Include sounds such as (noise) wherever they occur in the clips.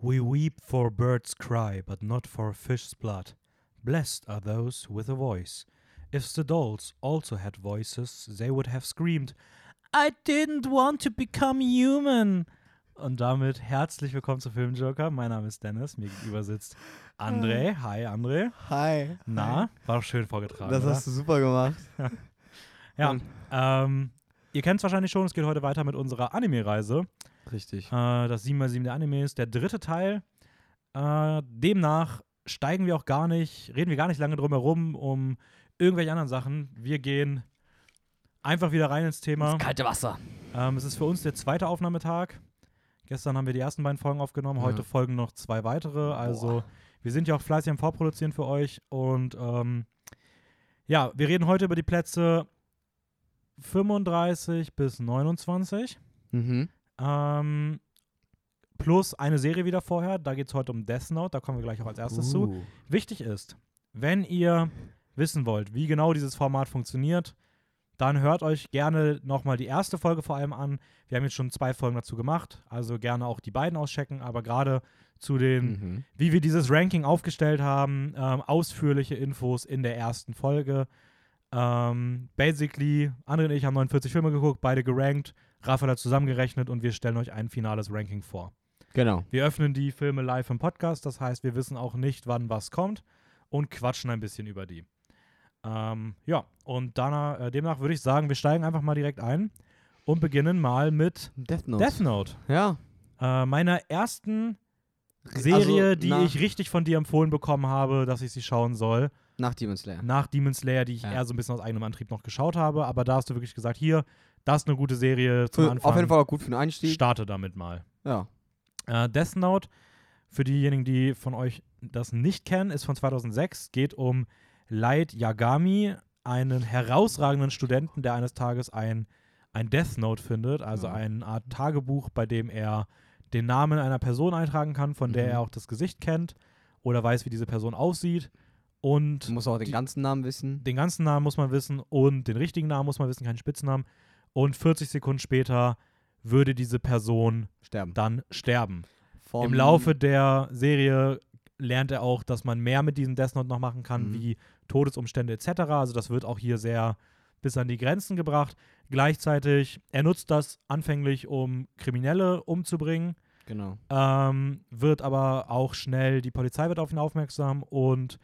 We weep for birds' cry, but not for fish's blood. Blessed are those with a voice. If the dolls also had voices, they would have screamed, I didn't want to become human. Und damit herzlich willkommen zu Filmjoker. Mein Name ist Dennis, mir gegenüber sitzt André. Hi, André. Hi. Na, war doch schön vorgetragen. Das oder? hast du super gemacht. (laughs) Ja, ähm, ihr kennt es wahrscheinlich schon, es geht heute weiter mit unserer Anime-Reise. Richtig. Äh, das 7x7 der Animes, der dritte Teil. Äh, demnach steigen wir auch gar nicht, reden wir gar nicht lange drum herum um irgendwelche anderen Sachen. Wir gehen einfach wieder rein ins Thema. kalte Wasser. Ähm, es ist für uns der zweite Aufnahmetag. Gestern haben wir die ersten beiden Folgen aufgenommen, heute Ja. folgen noch zwei weitere. Also wir sind ja auch fleißig am Vorproduzieren für euch. Und ähm, ja, wir reden heute über die Plätze 35 bis 29. Mhm. Ähm, plus eine Serie wieder vorher. Da geht es heute um Death Note. Da kommen wir gleich auch als erstes zu. Uh. Wichtig ist, wenn ihr wissen wollt, wie genau dieses Format funktioniert, dann hört euch gerne nochmal die erste Folge vor allem an. Wir haben jetzt schon zwei Folgen dazu gemacht, also gerne auch die beiden auschecken, aber gerade zu den, Mhm. wie wir dieses Ranking aufgestellt haben, ähm, ausführliche Infos in der ersten Folge. Ähm, basically, André und ich haben 49 Filme geguckt, beide gerankt, Raphael hat zusammengerechnet und wir stellen euch ein finales Ranking vor. Genau. Wir öffnen die Filme live im Podcast, das heißt, wir wissen auch nicht, wann was kommt und quatschen ein bisschen über die. Ähm, ja, und danach, äh, demnach würde ich sagen, wir steigen einfach mal direkt ein und beginnen mal mit Death Note. Death Note. Ja. Äh, meiner ersten Serie, Also, die ich richtig von dir empfohlen bekommen habe, dass ich sie schauen soll. Nach Demon Slayer. Nach Demon Slayer, die ich Ja. eher so ein bisschen aus eigenem Antrieb noch geschaut habe. Aber da hast du wirklich gesagt, hier, das ist eine gute Serie zum Für, Anfang. auf jeden Fall auch gut für den Einstieg. Starte damit mal. Ja. Äh, Death Note, für diejenigen, die von euch das nicht kennen, ist von 2006. Geht um Light Yagami, einen herausragenden Studenten, der eines Tages ein, ein Death Note findet, also Ja. eine Art Tagebuch, bei dem er den Namen einer Person eintragen kann, von der Mhm. er auch das Gesicht kennt oder weiß, wie diese Person aussieht. Und Du musst auch den Die- ganzen Namen wissen. den ganzen Namen muss man wissen und den richtigen Namen muss man wissen, keinen Spitznamen. Und 40 Sekunden später würde diese Person Sterben. dann sterben. Vom- Im Laufe der Serie lernt er auch, dass man mehr mit diesem Death Note noch machen kann, Mhm. wie Todesumstände etc. Also das wird auch hier sehr bis an die Grenzen gebracht. Gleichzeitig, er nutzt das anfänglich, um Kriminelle umzubringen, Genau. ähm, wird aber auch schnell, die Polizei wird auf ihn aufmerksam und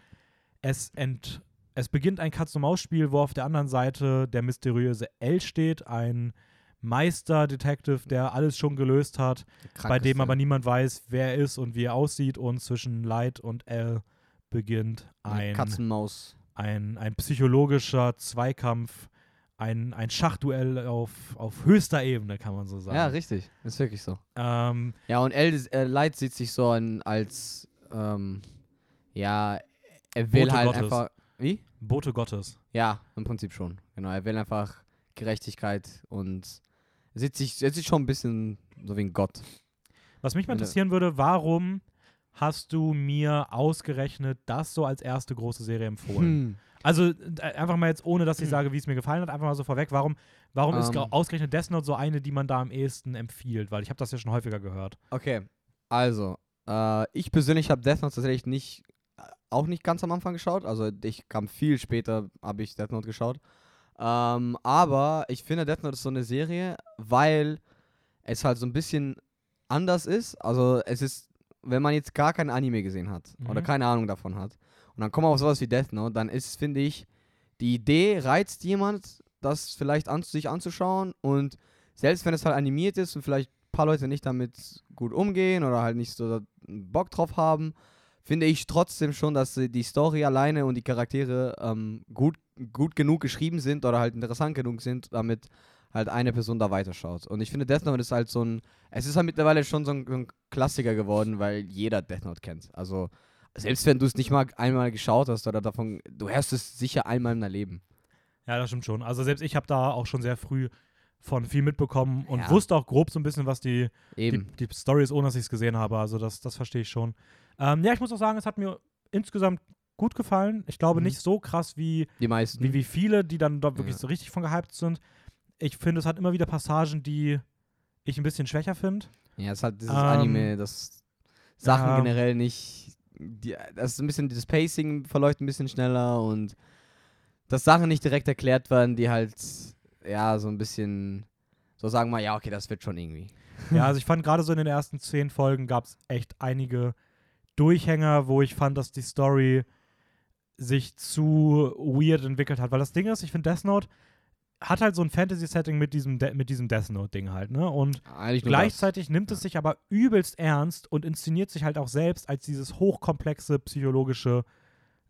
es, ent, es beginnt ein Katz-und-Maus-Spiel, wo auf der anderen Seite der mysteriöse L steht, ein Meister-Detective, der alles schon gelöst hat bei dem Krankeste. aber niemand weiß, wer er ist und wie er aussieht. Und zwischen Light und L beginnt ein, Katzenmaus. ein, ein psychologischer Zweikampf, ein, ein Schachduell auf, auf höchster Ebene, kann man so sagen. Ja, richtig. Ist wirklich so. ähm, Ja, und El äh, Light sieht sich so an, als, ähm, ja, er will Bote halt Gottes. einfach. Wie? Bote Gottes. Ja, im Prinzip schon. Genau, er will einfach Gerechtigkeit und er sieht sich, er sieht schon ein bisschen so wie ein Gott. Was mich mal interessieren würde, warum hast du mir ausgerechnet das so als erste große Serie empfohlen? Hm. Also äh, einfach mal jetzt, ohne dass ich Hm. sage, wie es mir gefallen hat, einfach mal so vorweg, warum, warum ist Ähm. ausgerechnet Death Note so eine, die man da am ehesten empfiehlt? Weil ich habe das ja schon häufiger gehört. Okay, also, äh, ich persönlich habe Death Note tatsächlich nicht, auch nicht ganz am Anfang geschaut. Also, ich kam viel später, habe ich Death Note geschaut. Ähm, aber ich finde, Death Note ist so eine Serie, weil es halt so ein bisschen anders ist. Also, es ist, wenn man jetzt gar kein Anime gesehen hat oder Mhm. keine Ahnung davon hat und dann kommt auf sowas wie Death Note, dann ist, finde ich, die Idee reizt jemand, das vielleicht an, sich anzuschauen und selbst wenn es halt animiert ist und vielleicht ein paar Leute nicht damit gut umgehen oder halt nicht so Bock drauf haben, finde ich trotzdem schon, dass äh, die Story alleine und die Charaktere ähm, gut, gut genug geschrieben sind oder halt interessant genug sind, damit halt eine Person da weiterschaut. Und ich finde, Death Note ist halt so ein, es ist halt mittlerweile schon so ein, so ein Klassiker geworden, weil jeder Death Note kennt. Also selbst wenn du es nicht mal einmal geschaut hast oder davon, du hörst es sicher einmal in deinem Leben. Ja, das stimmt schon. Also selbst ich habe da auch schon sehr früh von viel mitbekommen und Ja. wusste auch grob so ein bisschen, was die, die, Eben. die Story ist, ohne dass ich es gesehen habe. Also das, das verstehe ich schon. Ähm, ja, ich muss auch sagen, es hat mir insgesamt gut gefallen. Ich glaube Mhm. nicht so krass wie, Die meisten. wie, wie viele, die dann dort wirklich Ja. so richtig von gehypt sind. Ich finde, es hat immer wieder Passagen, die ich ein bisschen schwächer finde. Ja, es ist halt dieses Ähm, Anime, das Sachen Ja. generell nicht. Die, das ist ein bisschen, das Pacing verläuft ein bisschen schneller und dass Sachen nicht direkt erklärt werden, die halt, ja, so ein bisschen, so sagen wir, ja, okay, das wird schon irgendwie. Ja, also (laughs) ich fand gerade so in den ersten zehn Folgen gab es echt einige Durchhänger, wo ich fand, dass die Story sich zu weird entwickelt hat. Weil das Ding ist, ich finde Death Note hat halt so ein Fantasy-Setting mit diesem, De mit diesem Death Note-Ding halt, ne? Und gleichzeitig nimmt es sich aber übelst ernst und inszeniert sich halt auch selbst als dieses hochkomplexe psychologische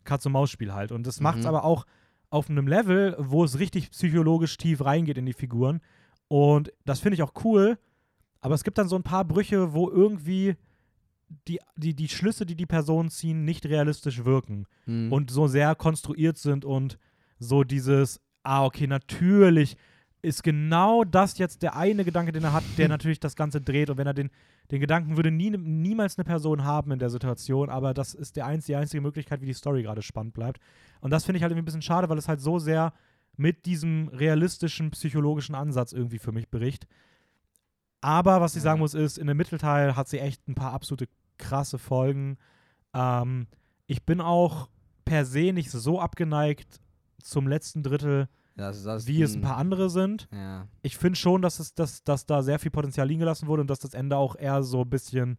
Katz-und-Maus-Spiel halt. Und das macht es Mhm. aber auch auf einem Level, wo es richtig psychologisch tief reingeht in die Figuren. Und das finde ich auch cool. Aber es gibt dann so ein paar Brüche, wo irgendwie die, die, die Schlüsse, die die Personen ziehen, nicht realistisch wirken. Mhm. und so sehr konstruiert sind und so dieses, ah, okay, natürlich ist genau das jetzt der eine Gedanke, den er hat, der (laughs) natürlich das Ganze dreht. Und wenn er den, den Gedanken würde nie, niemals eine Person haben in der Situation, aber das ist der einz, die einzige Möglichkeit, wie die Story gerade spannend bleibt. Und das finde ich halt irgendwie ein bisschen schade, weil es halt so sehr mit diesem realistischen psychologischen Ansatz irgendwie für mich bricht. Aber was ich sagen muss, ist, in dem Mittelteil hat sie echt ein paar absolute krasse Folgen. Ähm, ich bin auch per se nicht so abgeneigt zum letzten Drittel, das, das wie es ein paar andere sind. Ja. Ich finde schon, dass, es, dass, dass da sehr viel Potenzial liegen gelassen wurde und dass das Ende auch eher so ein bisschen,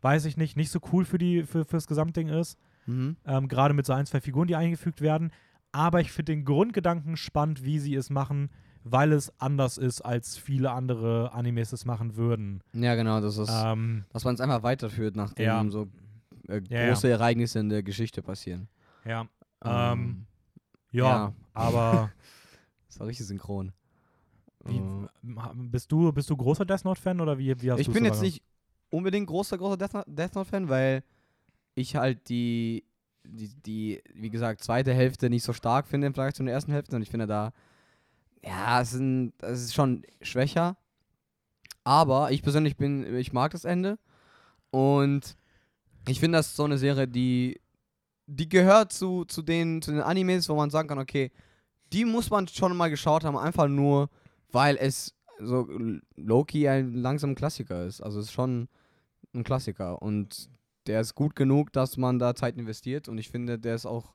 weiß ich nicht, nicht so cool für die, für, fürs Gesamtding ist. Mhm. Ähm, Gerade mit so ein, zwei Figuren, die eingefügt werden. Aber ich finde den Grundgedanken spannend, wie sie es machen, weil es anders ist, als viele andere Animes es machen würden. Ja, genau, das ist, Ähm, dass man es einfach weiterführt, nachdem Ja. so äh, Ja, große Ereignisse in der Geschichte passieren. ja. Ähm, ja, ja. aber (laughs) Das war richtig synchron. Wie, Äh, bist du, bist du großer Death Note-Fan oder wie, wie hast ich du's bin jetzt lange? nicht unbedingt großer, großer Death Note- Death Note-Fan, weil ich halt die, die, die, wie gesagt, zweite Hälfte nicht so stark finde im Vergleich zu der ersten Hälfte. Und ich finde da, ja, es, sind, es ist schon schwächer. Aber ich persönlich bin, ich mag das Ende. Und ich finde, das ist so eine Serie, die, die gehört zu, zu, den, zu den Animes, wo man sagen kann, okay, die muss man schon mal geschaut haben, einfach nur, weil es so Loki ein langsam Klassiker ist. Also es ist schon ein Klassiker und der ist gut genug, dass man da Zeit investiert und ich finde, der ist auch,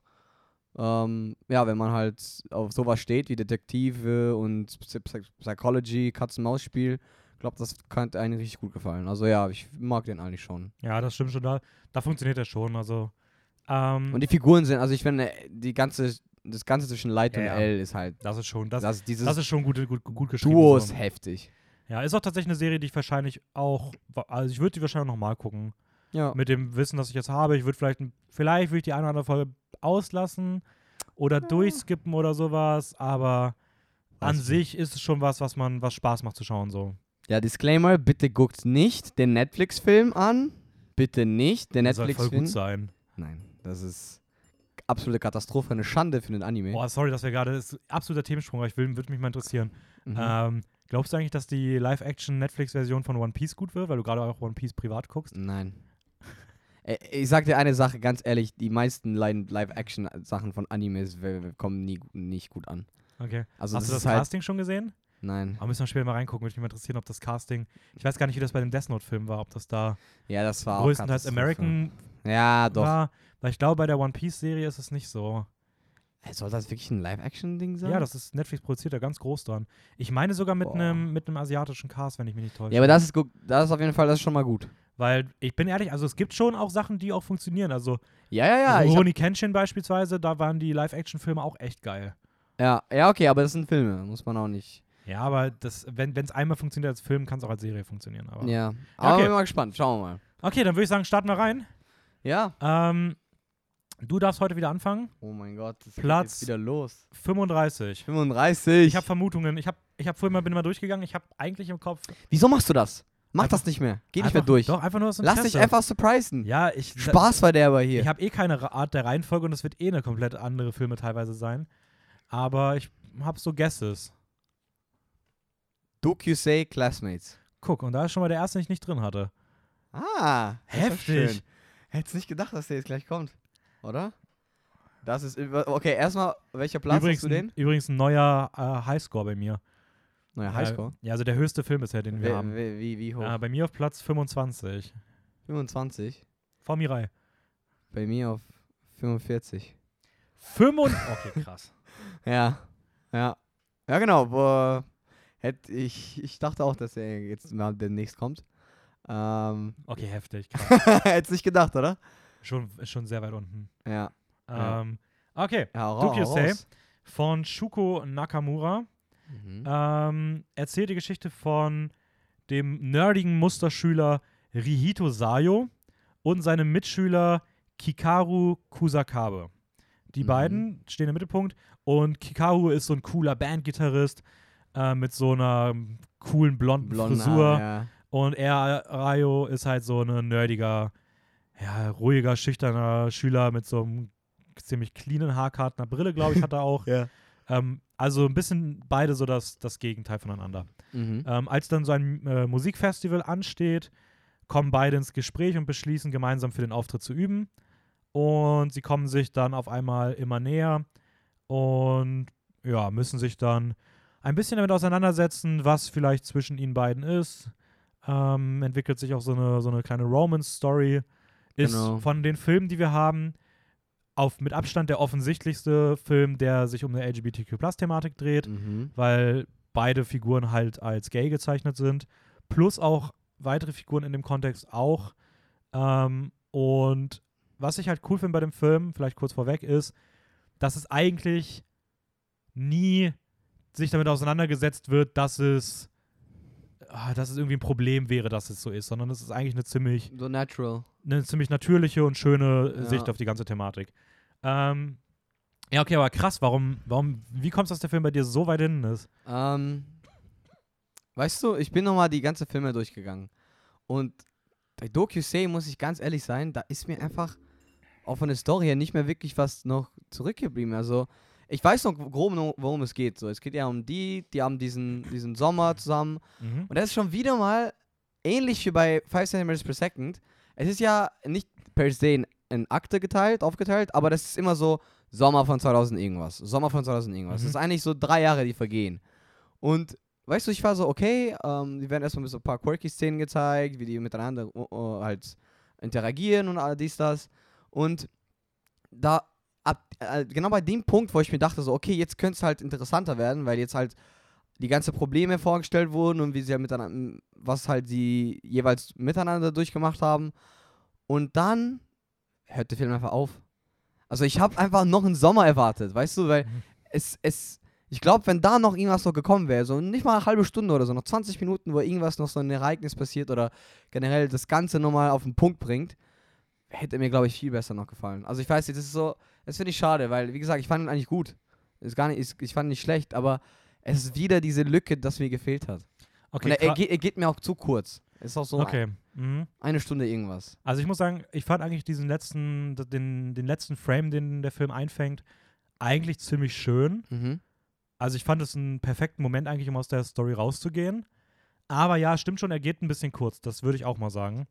ähm, ja, wenn man halt auf sowas steht wie Detektive und Psy- Psy- Psychology, Katz-und-Maus-Spiel, glaube, das könnte einem richtig gut gefallen. Also ja, ich mag den eigentlich schon. Ja, das stimmt schon. Da, da funktioniert er schon. Also, ähm, Und die Figuren sind, also ich finde, die ganze, das Ganze zwischen Light Ja, und. L ist halt, das ist schon, das, das, dieses das ist schon gut, gut, gut geschrieben. Duo so. ist heftig. Ja, ist auch tatsächlich eine Serie, die ich wahrscheinlich auch, also ich würde die wahrscheinlich nochmal gucken. Ja. Mit dem Wissen, das ich jetzt habe. Ich würde vielleicht, vielleicht würde ich die eine oder andere Folge auslassen oder durchskippen oder sowas, aber an ich sich ist es schon was, was man, was Spaß macht zu schauen, so. Ja, Disclaimer, bitte guckt nicht den Netflix-Film an. Bitte nicht den Der soll voll Netflix-Film. gut sein. Nein, das ist absolute Katastrophe, eine Schande für den Anime. Boah, sorry, dass wir gerade, das ist absoluter Themensprung, aber ich will, würde mich mal interessieren. Mhm. Ähm, glaubst du eigentlich, dass die Live-Action-Netflix-Version von One Piece gut wird, weil du gerade auch One Piece privat guckst? Nein. Äh, Ich sag dir eine Sache, ganz ehrlich, die meisten Li- Live-Action-Sachen von Animes kommen nie, nicht gut an. Okay. Also Hast du das das ist halt, Casting schon gesehen? nein. Aber müssen wir später mal reingucken, würde mich mal interessieren, ob das Casting, ich weiß gar nicht, wie das bei dem Death Note-Film war, ob das da Ja, das war größtenteils. American Ja, doch. war, weil ich glaube, bei der One Piece-Serie ist es nicht so. Soll das wirklich ein Live-Action-Ding sein? Ja, das ist Netflix produziert, da ganz groß dran. Ich meine sogar mit einem mit einem asiatischen Cast, wenn ich mich nicht täusche. Ja, aber das ist, gu- das ist auf jeden Fall, das ist schon mal gut. Weil ich bin ehrlich, also es gibt schon auch Sachen, die auch funktionieren. Also Ja, ja, ja. Hab, Rurouni Kenshin beispielsweise, da waren die Live-Action-Filme auch echt geil. ja, ja, okay, aber das sind Filme, muss man auch nicht. Ja, aber das, wenn es einmal funktioniert als Film, kann es auch als Serie funktionieren. Aber. Ja. Aber okay. bin mal gespannt, schauen wir mal. Okay, dann würde ich sagen, starten wir rein. Ja. Ähm, du darfst heute wieder anfangen. Oh mein Gott, das Platz- geht wieder los. 35. 35. Ich habe Vermutungen. Ich habe ich hab vorhin mal, bin mal durchgegangen. Ich habe eigentlich im Kopf. Wieso machst du das? Mach Einfach- das nicht mehr. Geh nicht einfach, mehr durch. Doch, einfach nur aus Lass Interesse. dich einfach surprisen. Ja, ich. Spaßverderber hier. Ich habe eh keine Art der Reihenfolge und es wird eh eine komplett andere Filme teilweise sein. Aber ich habe so Guesses. Dokusei Classmates. Guck, und da ist schon mal der erste, den ich nicht drin hatte. Ah, Heftig. Hättest nicht gedacht, dass der jetzt gleich kommt. Oder? Das ist. über- Okay, erstmal, welcher Platz übrigens, hast du den? Ein, übrigens ein neuer äh, Highscore bei mir. Neuer Highscore. Ja, also der höchste Film bisher, den wir Wie, haben. wie, wie, hoch? Äh, bei mir auf Platz 25. 25. Frau Mirai. Bei mir auf 45. 35. (laughs) Okay, krass. Ja, ja. Ja, genau. Boah, hätt ich, ich dachte auch, dass er jetzt mal demnächst kommt. Ähm, Okay, (laughs) heftig. Hättest nicht gedacht, oder? schon, ist schon sehr weit unten. Ja. Ja. Ähm, okay, ja hau Say? von Shuko Nakamura. Mhm. Ähm, erzählt die Geschichte von dem nerdigen Musterschüler Rihito Sayo und seinem Mitschüler Kikaru Kusakabe. Die Mhm. beiden stehen im Mittelpunkt und Kikaru ist so ein cooler Bandgitarrist äh, mit so einer coolen blonden Blonden Frisur. Ja. Und er, Rayo, ist halt so ein nerdiger, ja, ruhiger, schüchterner Schüler mit so einem ziemlich cleanen Haarkart, einer Brille, glaube ich, hat er auch. (laughs) Ja. Ähm, also ein bisschen beide so das, das Gegenteil voneinander. Mhm. Ähm, als dann so ein äh, Musikfestival ansteht, kommen beide ins Gespräch und beschließen, gemeinsam für den Auftritt zu üben. Und sie kommen sich dann auf einmal immer näher und ja, müssen sich dann ein bisschen damit auseinandersetzen, was vielleicht zwischen ihnen beiden ist. Ähm, entwickelt sich auch so eine, so eine kleine Romance-Story. Ist Genau. von den Filmen, die wir haben, auf mit Abstand der offensichtlichste Film, der sich um eine LGBTQ-Plus-Thematik dreht Mhm. weil beide Figuren halt als gay gezeichnet sind, plus auch weitere Figuren in dem Kontext auch. Ähm, und was ich halt cool finde bei dem Film, vielleicht kurz vorweg, ist, dass es eigentlich nie sich damit auseinandergesetzt wird, dass es, ah, dass es irgendwie ein Problem wäre, dass es so ist, sondern es ist eigentlich eine ziemlich So natural. eine ziemlich natürliche und schöne Ja. Sicht auf die ganze Thematik. Ähm, ja, okay, aber krass, warum, warum, wie kommt es, dass der Film bei dir so weit hinten ist? Ähm, weißt du, ich bin nochmal die ganze Filme durchgegangen. Und bei Say muss ich ganz ehrlich sein, da ist mir einfach auch von der Story her nicht mehr wirklich was noch zurückgeblieben. Also, ich weiß noch grob, worum es geht. So, es geht ja um die, die haben diesen, diesen Sommer zusammen. Mhm. Und das ist schon wieder mal ähnlich wie bei 5 cm per second. Es ist ja nicht per se in, in Akte geteilt, aufgeteilt, aber das ist immer so Sommer von 2000 irgendwas, Sommer von 2000 irgendwas. Mhm. Das ist eigentlich so drei Jahre, die vergehen. Und weißt du, ich war so, okay, ähm, die werden erstmal ein paar quirky Szenen gezeigt, wie die miteinander uh, uh, halt interagieren und all dies, das. Und da, ab, äh, genau bei dem Punkt, wo ich mir dachte, so, okay, jetzt könnte es halt interessanter werden, weil jetzt halt die ganzen Probleme vorgestellt wurden und wie sie halt miteinander, was halt sie jeweils miteinander durchgemacht haben. Und dann hört der Film einfach auf. Also ich habe einfach noch einen Sommer erwartet, weißt du, weil Mhm. es, es, ich glaube, wenn da noch irgendwas noch gekommen wäre, so nicht mal eine halbe Stunde oder so, noch 20 Minuten, wo irgendwas noch so ein Ereignis passiert oder generell das Ganze nochmal auf den Punkt bringt, hätte mir, glaube ich, viel besser noch gefallen. Also ich weiß nicht, das ist so, das finde ich schade, weil, wie gesagt, ich fand ihn eigentlich gut. Ist gar nicht, ich fand ihn nicht schlecht, aber es ist wieder diese Lücke, das mir gefehlt hat. Okay, er, er, geht, er geht mir auch zu kurz. Ist auch so okay. Mhm. eine Stunde irgendwas. Also ich muss sagen, ich fand eigentlich diesen letzten, den, den letzten Frame, den der Film einfängt, eigentlich ziemlich schön. Mhm. Also ich fand es einen perfekten Moment eigentlich, um aus der Story rauszugehen. Aber ja, stimmt schon, er geht ein bisschen kurz. Das würde ich auch mal sagen.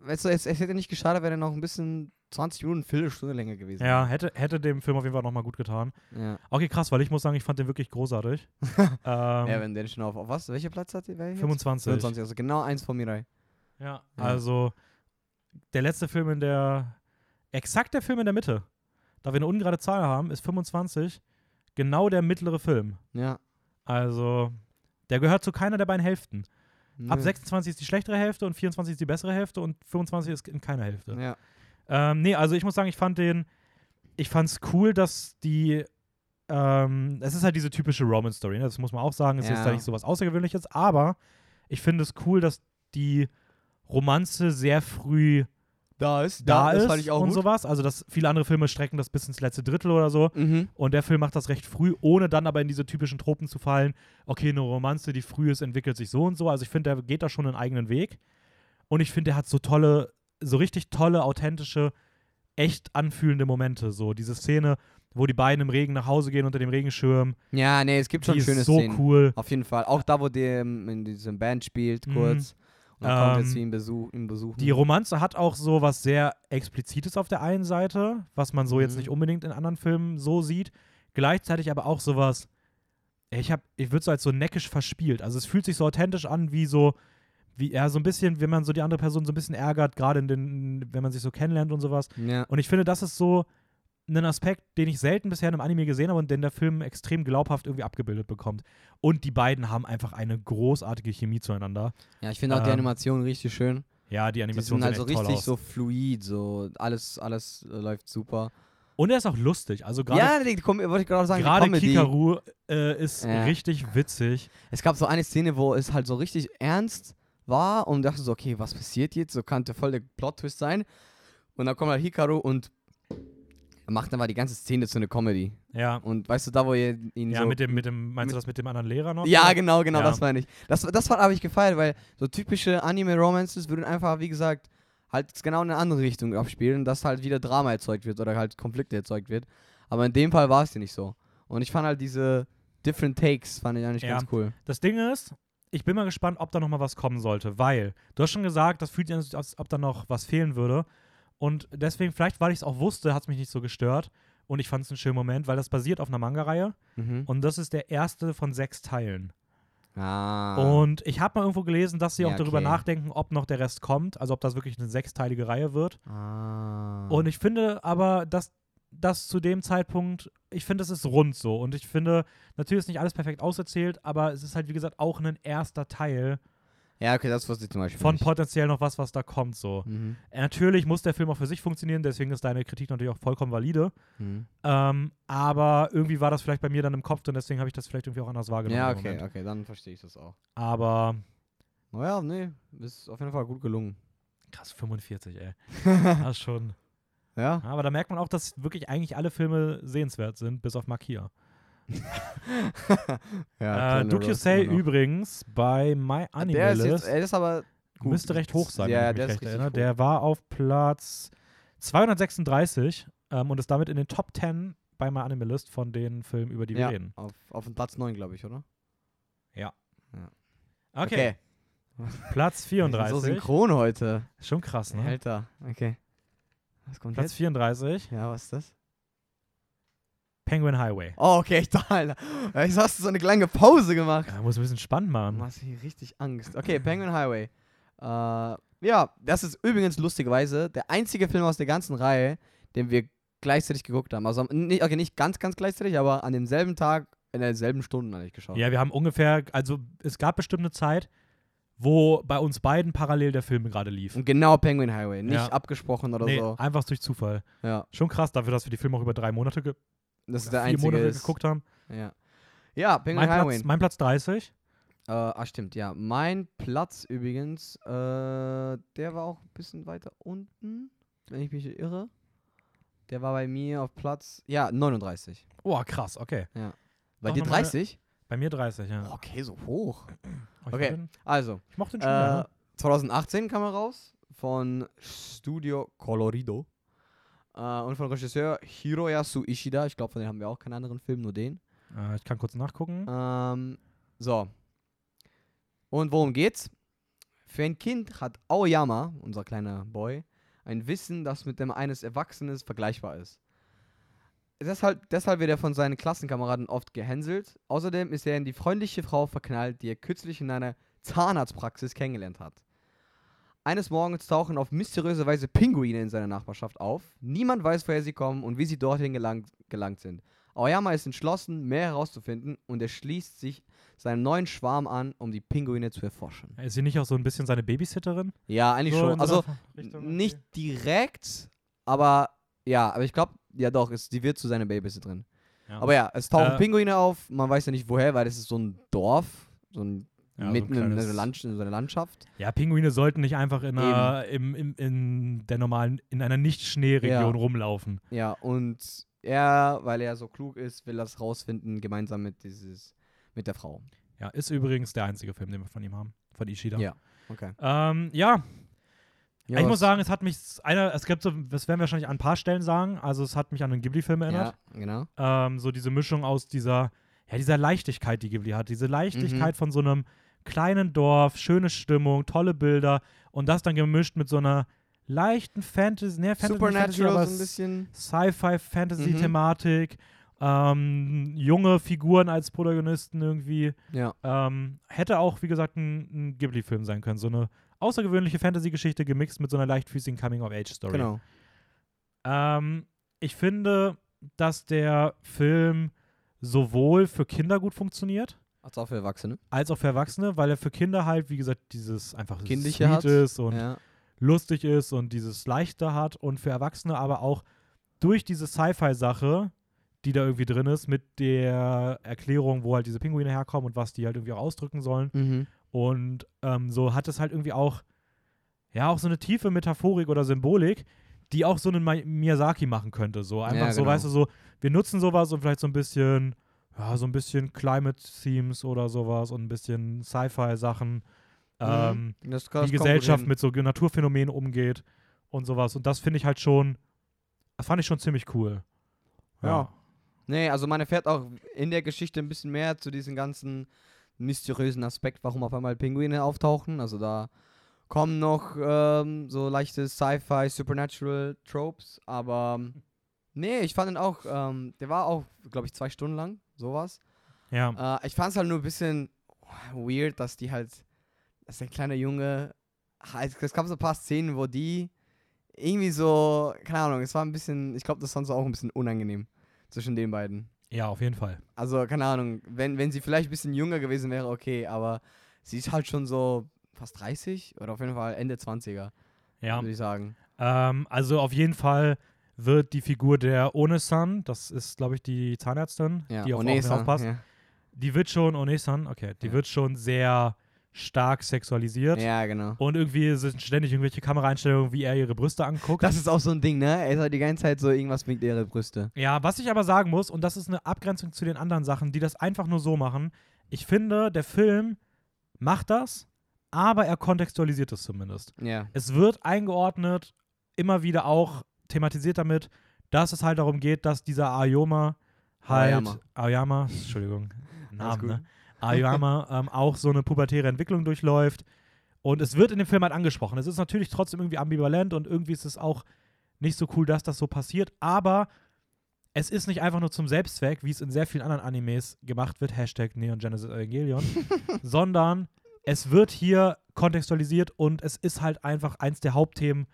Weißt du, es, es hätte nicht geschadet, wenn er noch ein bisschen 20 Minuten, Viertelstunde länger gewesen Ja, hätte, hätte dem Film auf jeden Fall nochmal gut getan. Ja. Okay, krass, weil ich muss sagen, ich fand den wirklich großartig. (laughs) ähm, ja, wenn der schon auf, auf was? Welcher Platz hat der? wer jetzt? 25. 25, also genau eins von mir rein. Ja, Ja. also der letzte Film in der, exakt der Film in der Mitte, da wir eine ungerade Zahl haben, ist 25, genau der mittlere Film. Ja. Also der gehört zu keiner der beiden Hälften. Ab Nö. 26 ist die schlechtere Hälfte und 24 ist die bessere Hälfte und 25 ist in keiner Hälfte. Ja. Ähm, nee, also ich muss sagen, ich fand den, ich fand's cool, dass die, ähm, es ist halt diese typische Romance-Story, ne? das muss man auch sagen, es ist Ja. jetzt da nicht so was Außergewöhnliches, aber ich finde es cool, dass die Romanze sehr früh Da ist, da das ist fand ich auch und gut. sowas. Also, dass viele andere Filme strecken das bis ins letzte Drittel oder so. Mhm. Und der Film macht das recht früh, ohne dann aber in diese typischen Tropen zu fallen. Okay, eine Romanze, die früh ist, entwickelt sich so und so. Also ich finde, der geht da schon einen eigenen Weg. Und ich finde, der hat so tolle, so richtig tolle, authentische, echt anfühlende Momente. So diese Szene, wo die beiden im Regen nach Hause gehen unter dem Regenschirm. Ja, nee, es gibt schon die schöne ist so Szenen. cool. Auf jeden Fall. Auch da, wo der in diesem Band spielt, Mhm. kurz. Und dann kommt Ähm, jetzt zu ihm, Besuch, ihn besuchen. Die Romanze hat auch so was sehr Explizites auf der einen Seite, was man so jetzt Mhm. nicht unbedingt in anderen Filmen so sieht. Gleichzeitig aber auch sowas, ich hab, ich würde so als so neckisch verspielt. Also es fühlt sich so authentisch an wie so wie er so ein bisschen, wenn man so die andere Person so ein bisschen ärgert, gerade in den, wenn man sich so kennenlernt und sowas. Ja. Und ich finde, das ist so ein Aspekt, den ich selten bisher in einem Anime gesehen habe und den der Film extrem glaubhaft irgendwie abgebildet bekommt. Und die beiden haben einfach eine großartige Chemie zueinander. ja, ich finde auch die Ähm, Animation richtig schön. Ja, die Die Animation sind halt sieht so echt toll richtig so fluid, so alles, alles äh, läuft super. Und er ist auch lustig. Also gerade Ja, die, wollte ich gerade sagen, die gerade. Kikaru äh, ist Ja. richtig witzig. Es gab so eine Szene, wo es halt so richtig ernst war und dachte so, okay, was passiert jetzt? So könnte voll der Plot-Twist sein. Und dann kommt halt Hikaru und macht dann mal die ganze Szene zu einer Comedy. Ja. Und weißt du, da wo ihr ihn Ja, so... mit dem, mit dem, meinst du mit- das mit dem anderen Lehrer noch? ja, genau, genau, Ja. das meine ich. Das, das habe ich gefeiert, weil so typische Anime-Romances würden einfach, wie gesagt, halt genau in eine andere Richtung abspielen, dass halt wieder Drama erzeugt wird oder halt Konflikte erzeugt wird. Aber in dem Fall war es ja nicht so. Und ich fand halt diese different takes, fand ich eigentlich Ja. ganz cool. Das Ding ist, ich bin mal gespannt, ob da noch mal was kommen sollte, weil du hast schon gesagt, das fühlt sich an, als ob da noch was fehlen würde. Und deswegen, vielleicht weil ich es auch wusste, hat es mich nicht so gestört. Und ich fand es einen schönen Moment, weil das basiert auf einer Manga-Reihe. Mhm. Und das ist der erste von sechs Teilen. Ah. Und ich habe mal irgendwo gelesen, dass sie Ja, auch darüber okay. nachdenken, ob noch der Rest kommt. Also ob das wirklich eine sechsteilige Reihe wird. ah. Und ich finde aber, dass das zu dem Zeitpunkt, ich finde, es ist rund so. Und ich finde, natürlich ist nicht alles perfekt auserzählt, aber es ist halt, wie gesagt, auch ein erster Teil ja, okay, das wusste ich zum Beispiel von nicht. potenziell noch was, was da kommt. So. Mhm. Äh, Natürlich muss der Film auch für sich funktionieren, deswegen ist deine Kritik natürlich auch vollkommen valide. Mhm. Ähm, aber irgendwie war das vielleicht bei mir dann im Kopf drin, deswegen habe ich das vielleicht irgendwie auch anders wahrgenommen. Ja, okay, okay, dann verstehe ich das auch. Aber Naja, nee, ist auf jeden Fall gut gelungen. krass, 45, ey. (laughs) Das ist schon. Ja? Aber da merkt man auch, dass wirklich eigentlich alle Filme sehenswert sind, bis auf Makia. (laughs) ja äh, Dokusei übrigens bei My Der Anime ist jetzt, List er ist aber gut. müsste recht hoch sein, Ja, der ist. Der war auf Platz 236 ähm, und ist damit in den Top 10 bei My Anime List von den Filmen, über die ja, wir reden. auf, auf dem Platz 9, glaube ich, oder? Okay, (laughs) Platz (laughs) Wir sind 34. So synchron heute. Schon krass, ne? Alter, okay. Platz jetzt? 34, Ja, was ist das? Penguin Highway. Oh, okay, ich dachte, (laughs) Alter. Jetzt hast du so eine kleine Pause gemacht. Ja, muss ein bisschen spannend Du machen. machst hier richtig Angst. Okay, Penguin Highway. Äh, ja, das ist übrigens lustigerweise der einzige Film aus der ganzen Reihe, den wir gleichzeitig geguckt haben. Also nicht, okay, nicht ganz, ganz gleichzeitig, aber an demselben Tag, in derselben Stunde eigentlich geschaut. Ja, wir haben ungefähr, also es gab bestimmt eine Zeit, wo bei uns beiden parallel der Film gerade lief. Und genau Penguin Highway, nicht Ja. abgesprochen oder Nee, so. einfach durch Zufall. Ja, Schon krass dafür, dass wir die Filme auch über drei Monate, ge das ist der vier einzige. Monate Ist, geguckt haben. Ja, ja Penguin Mein Highway. Platz, mein Platz 30. Äh, ah, stimmt, ja. Mein Platz übrigens, äh, der war auch ein bisschen weiter unten, wenn ich mich irre. Der war bei mir auf Platz, ja, 39. Oh, krass, okay. Bei Auch dir noch mal- 30? Bei mir 30, ja. Okay, so hoch. (clears throat) Oh, okay. den- Also, Ich mochte den schon äh, gerne. 2018 kam er raus von Studio Colorido äh, und von Regisseur Hiroyasu Ishida. Ich glaube, von dem haben wir auch keinen anderen Film, nur den. Äh, ich kann kurz nachgucken. Ähm, so. Und worum geht's? Für ein Kind hat Aoyama, unser kleiner Boy, ein Wissen, das mit dem eines Erwachsenen vergleichbar ist. Deshalb, deshalb wird er von seinen Klassenkameraden oft gehänselt. Außerdem ist er in die freundliche Frau verknallt, die er kürzlich in einer Zahnarztpraxis kennengelernt hat. Eines Morgens tauchen auf mysteriöse Weise Pinguine in seiner Nachbarschaft auf. Niemand weiß, woher sie kommen und wie sie dorthin gelangt, gelangt sind. Aoyama ist entschlossen, mehr herauszufinden und er schließt sich seinem neuen Schwarm an, um die Pinguine zu erforschen. Ist sie nicht auch so ein bisschen seine Babysitterin? Ja, eigentlich So schon. Also Richtung, nicht direkt, aber ja, aber ich glaube, ja doch, es, die wird zu seiner Babysitterin. Ja. Aber ja, es tauchen Äh, Pinguine auf, man weiß ja nicht woher, weil das ist so ein Dorf, so ein Ja, so ein mitten in, einer Land, in so einer Landschaft. Ja, Pinguine sollten nicht einfach in einer, im, im, in der normalen, in einer Nicht-Schneeregion Ja. rumlaufen. Ja, und er, weil er so klug ist, will das rausfinden, gemeinsam mit dieses, mit der Frau. Ja, ist übrigens der einzige Film, den wir von ihm haben. Von Ishida. Ja. Okay. Ähm, ja, Ja, ich muss sagen, es hat mich, einer, es gibt so, das werden wir wahrscheinlich an ein paar Stellen sagen, also es hat mich an einen Ghibli-Film erinnert. Ja, genau. Ähm, so diese Mischung aus dieser, ja, dieser Leichtigkeit, die Ghibli hat. Diese Mhm. Leichtigkeit von so einem kleinen Dorf, schöne Stimmung, tolle Bilder und das dann gemischt mit so einer leichten Fantasy, ne, Fantasy, Fantasy, Supernatural aber so ein bisschen. Sci-Fi-Fantasy-Thematik. Ähm, junge Figuren als Protagonisten irgendwie. Ja. Ähm, hätte auch, wie gesagt, ein, ein Ghibli-Film sein können. So eine außergewöhnliche Fantasy-Geschichte gemixt mit so einer leichtfüßigen Coming-of-Age-Story. Genau. Ähm, ich finde, dass der Film sowohl für Kinder gut funktioniert, Als auch für Erwachsene. als auch für Erwachsene, weil er für Kinder halt, wie gesagt, dieses einfach Kindliche hat. ist und ja. lustig ist und dieses Leichte hat und für Erwachsene aber auch durch diese Sci-Fi-Sache, die da irgendwie drin ist, mit der Erklärung, wo halt diese Pinguine herkommen und was die halt irgendwie auch ausdrücken sollen. Mhm. Und ähm, so hat es halt irgendwie auch, ja, auch so eine tiefe Metaphorik oder Symbolik, die auch so einen Mi- Miyazaki machen könnte. So einfach Ja, so, genau. weißt du, so, wir nutzen sowas und vielleicht so ein bisschen, ja, so ein bisschen Climate-Themes oder sowas und ein bisschen Sci-Fi-Sachen. Ähm, Mhm. Das kommt Gesellschaft mit so Naturphänomenen umgeht und sowas. Und das finde ich halt schon, fand ich schon ziemlich cool. Ja. Nee, also man erfährt auch in der Geschichte ein bisschen mehr zu diesem ganzen mysteriösen Aspekt, warum auf einmal Pinguine auftauchen. Also da kommen noch ähm, so leichte Sci-Fi, Supernatural Tropes, aber ähm, nee, ich fand ihn auch, ähm, der war auch, glaube ich, zwei Stunden lang, sowas. Ja. Äh, ich fand es halt nur ein bisschen weird, dass die halt, dass der kleine Junge, halt, es gab so ein paar Szenen, wo die irgendwie so, keine Ahnung, es war ein bisschen, ich glaube, das fand sie auch ein bisschen unangenehm zwischen den beiden. ja, auf jeden Fall. Also, keine Ahnung, wenn, wenn sie vielleicht ein bisschen jünger gewesen wäre, okay, aber sie ist halt schon so fast 30 oder auf jeden Fall Ende 20er, Ja. würde ich sagen. Ähm, also auf jeden Fall wird die Figur der One-san, das ist, glaube ich, die Zahnärztin, Ja, die auf Onesa, Onesa aufpasst, Ja. die wird schon, One-san, okay, die Ja. wird schon sehr stark sexualisiert. ja, genau. Und irgendwie sind ständig irgendwelche Kameraeinstellungen, wie er ihre Brüste anguckt. Das ist auch so ein Ding, ne? Er ist halt die ganze Zeit so irgendwas mit ihre Brüste. Ja, was ich aber sagen muss, und das ist eine Abgrenzung zu den anderen Sachen, die das einfach nur so machen, ich finde, der Film macht das, aber er kontextualisiert es zumindest. Ja. Es wird eingeordnet, immer wieder auch thematisiert damit, dass es halt darum geht, dass dieser Ayoma halt. Aoyama. Aoyama, Entschuldigung, Namen, gut. ne? Aoyama (laughs) ähm, auch so eine pubertäre Entwicklung durchläuft. Und es wird in dem Film halt angesprochen. Es ist natürlich trotzdem irgendwie ambivalent und irgendwie ist es auch nicht so cool, dass das so passiert, aber es ist nicht einfach nur zum Selbstzweck, wie es in sehr vielen anderen Animes gemacht wird, Hashtag Neon Genesis Evangelion, (laughs) sondern es wird hier kontextualisiert und es ist halt einfach eins der Hauptthemen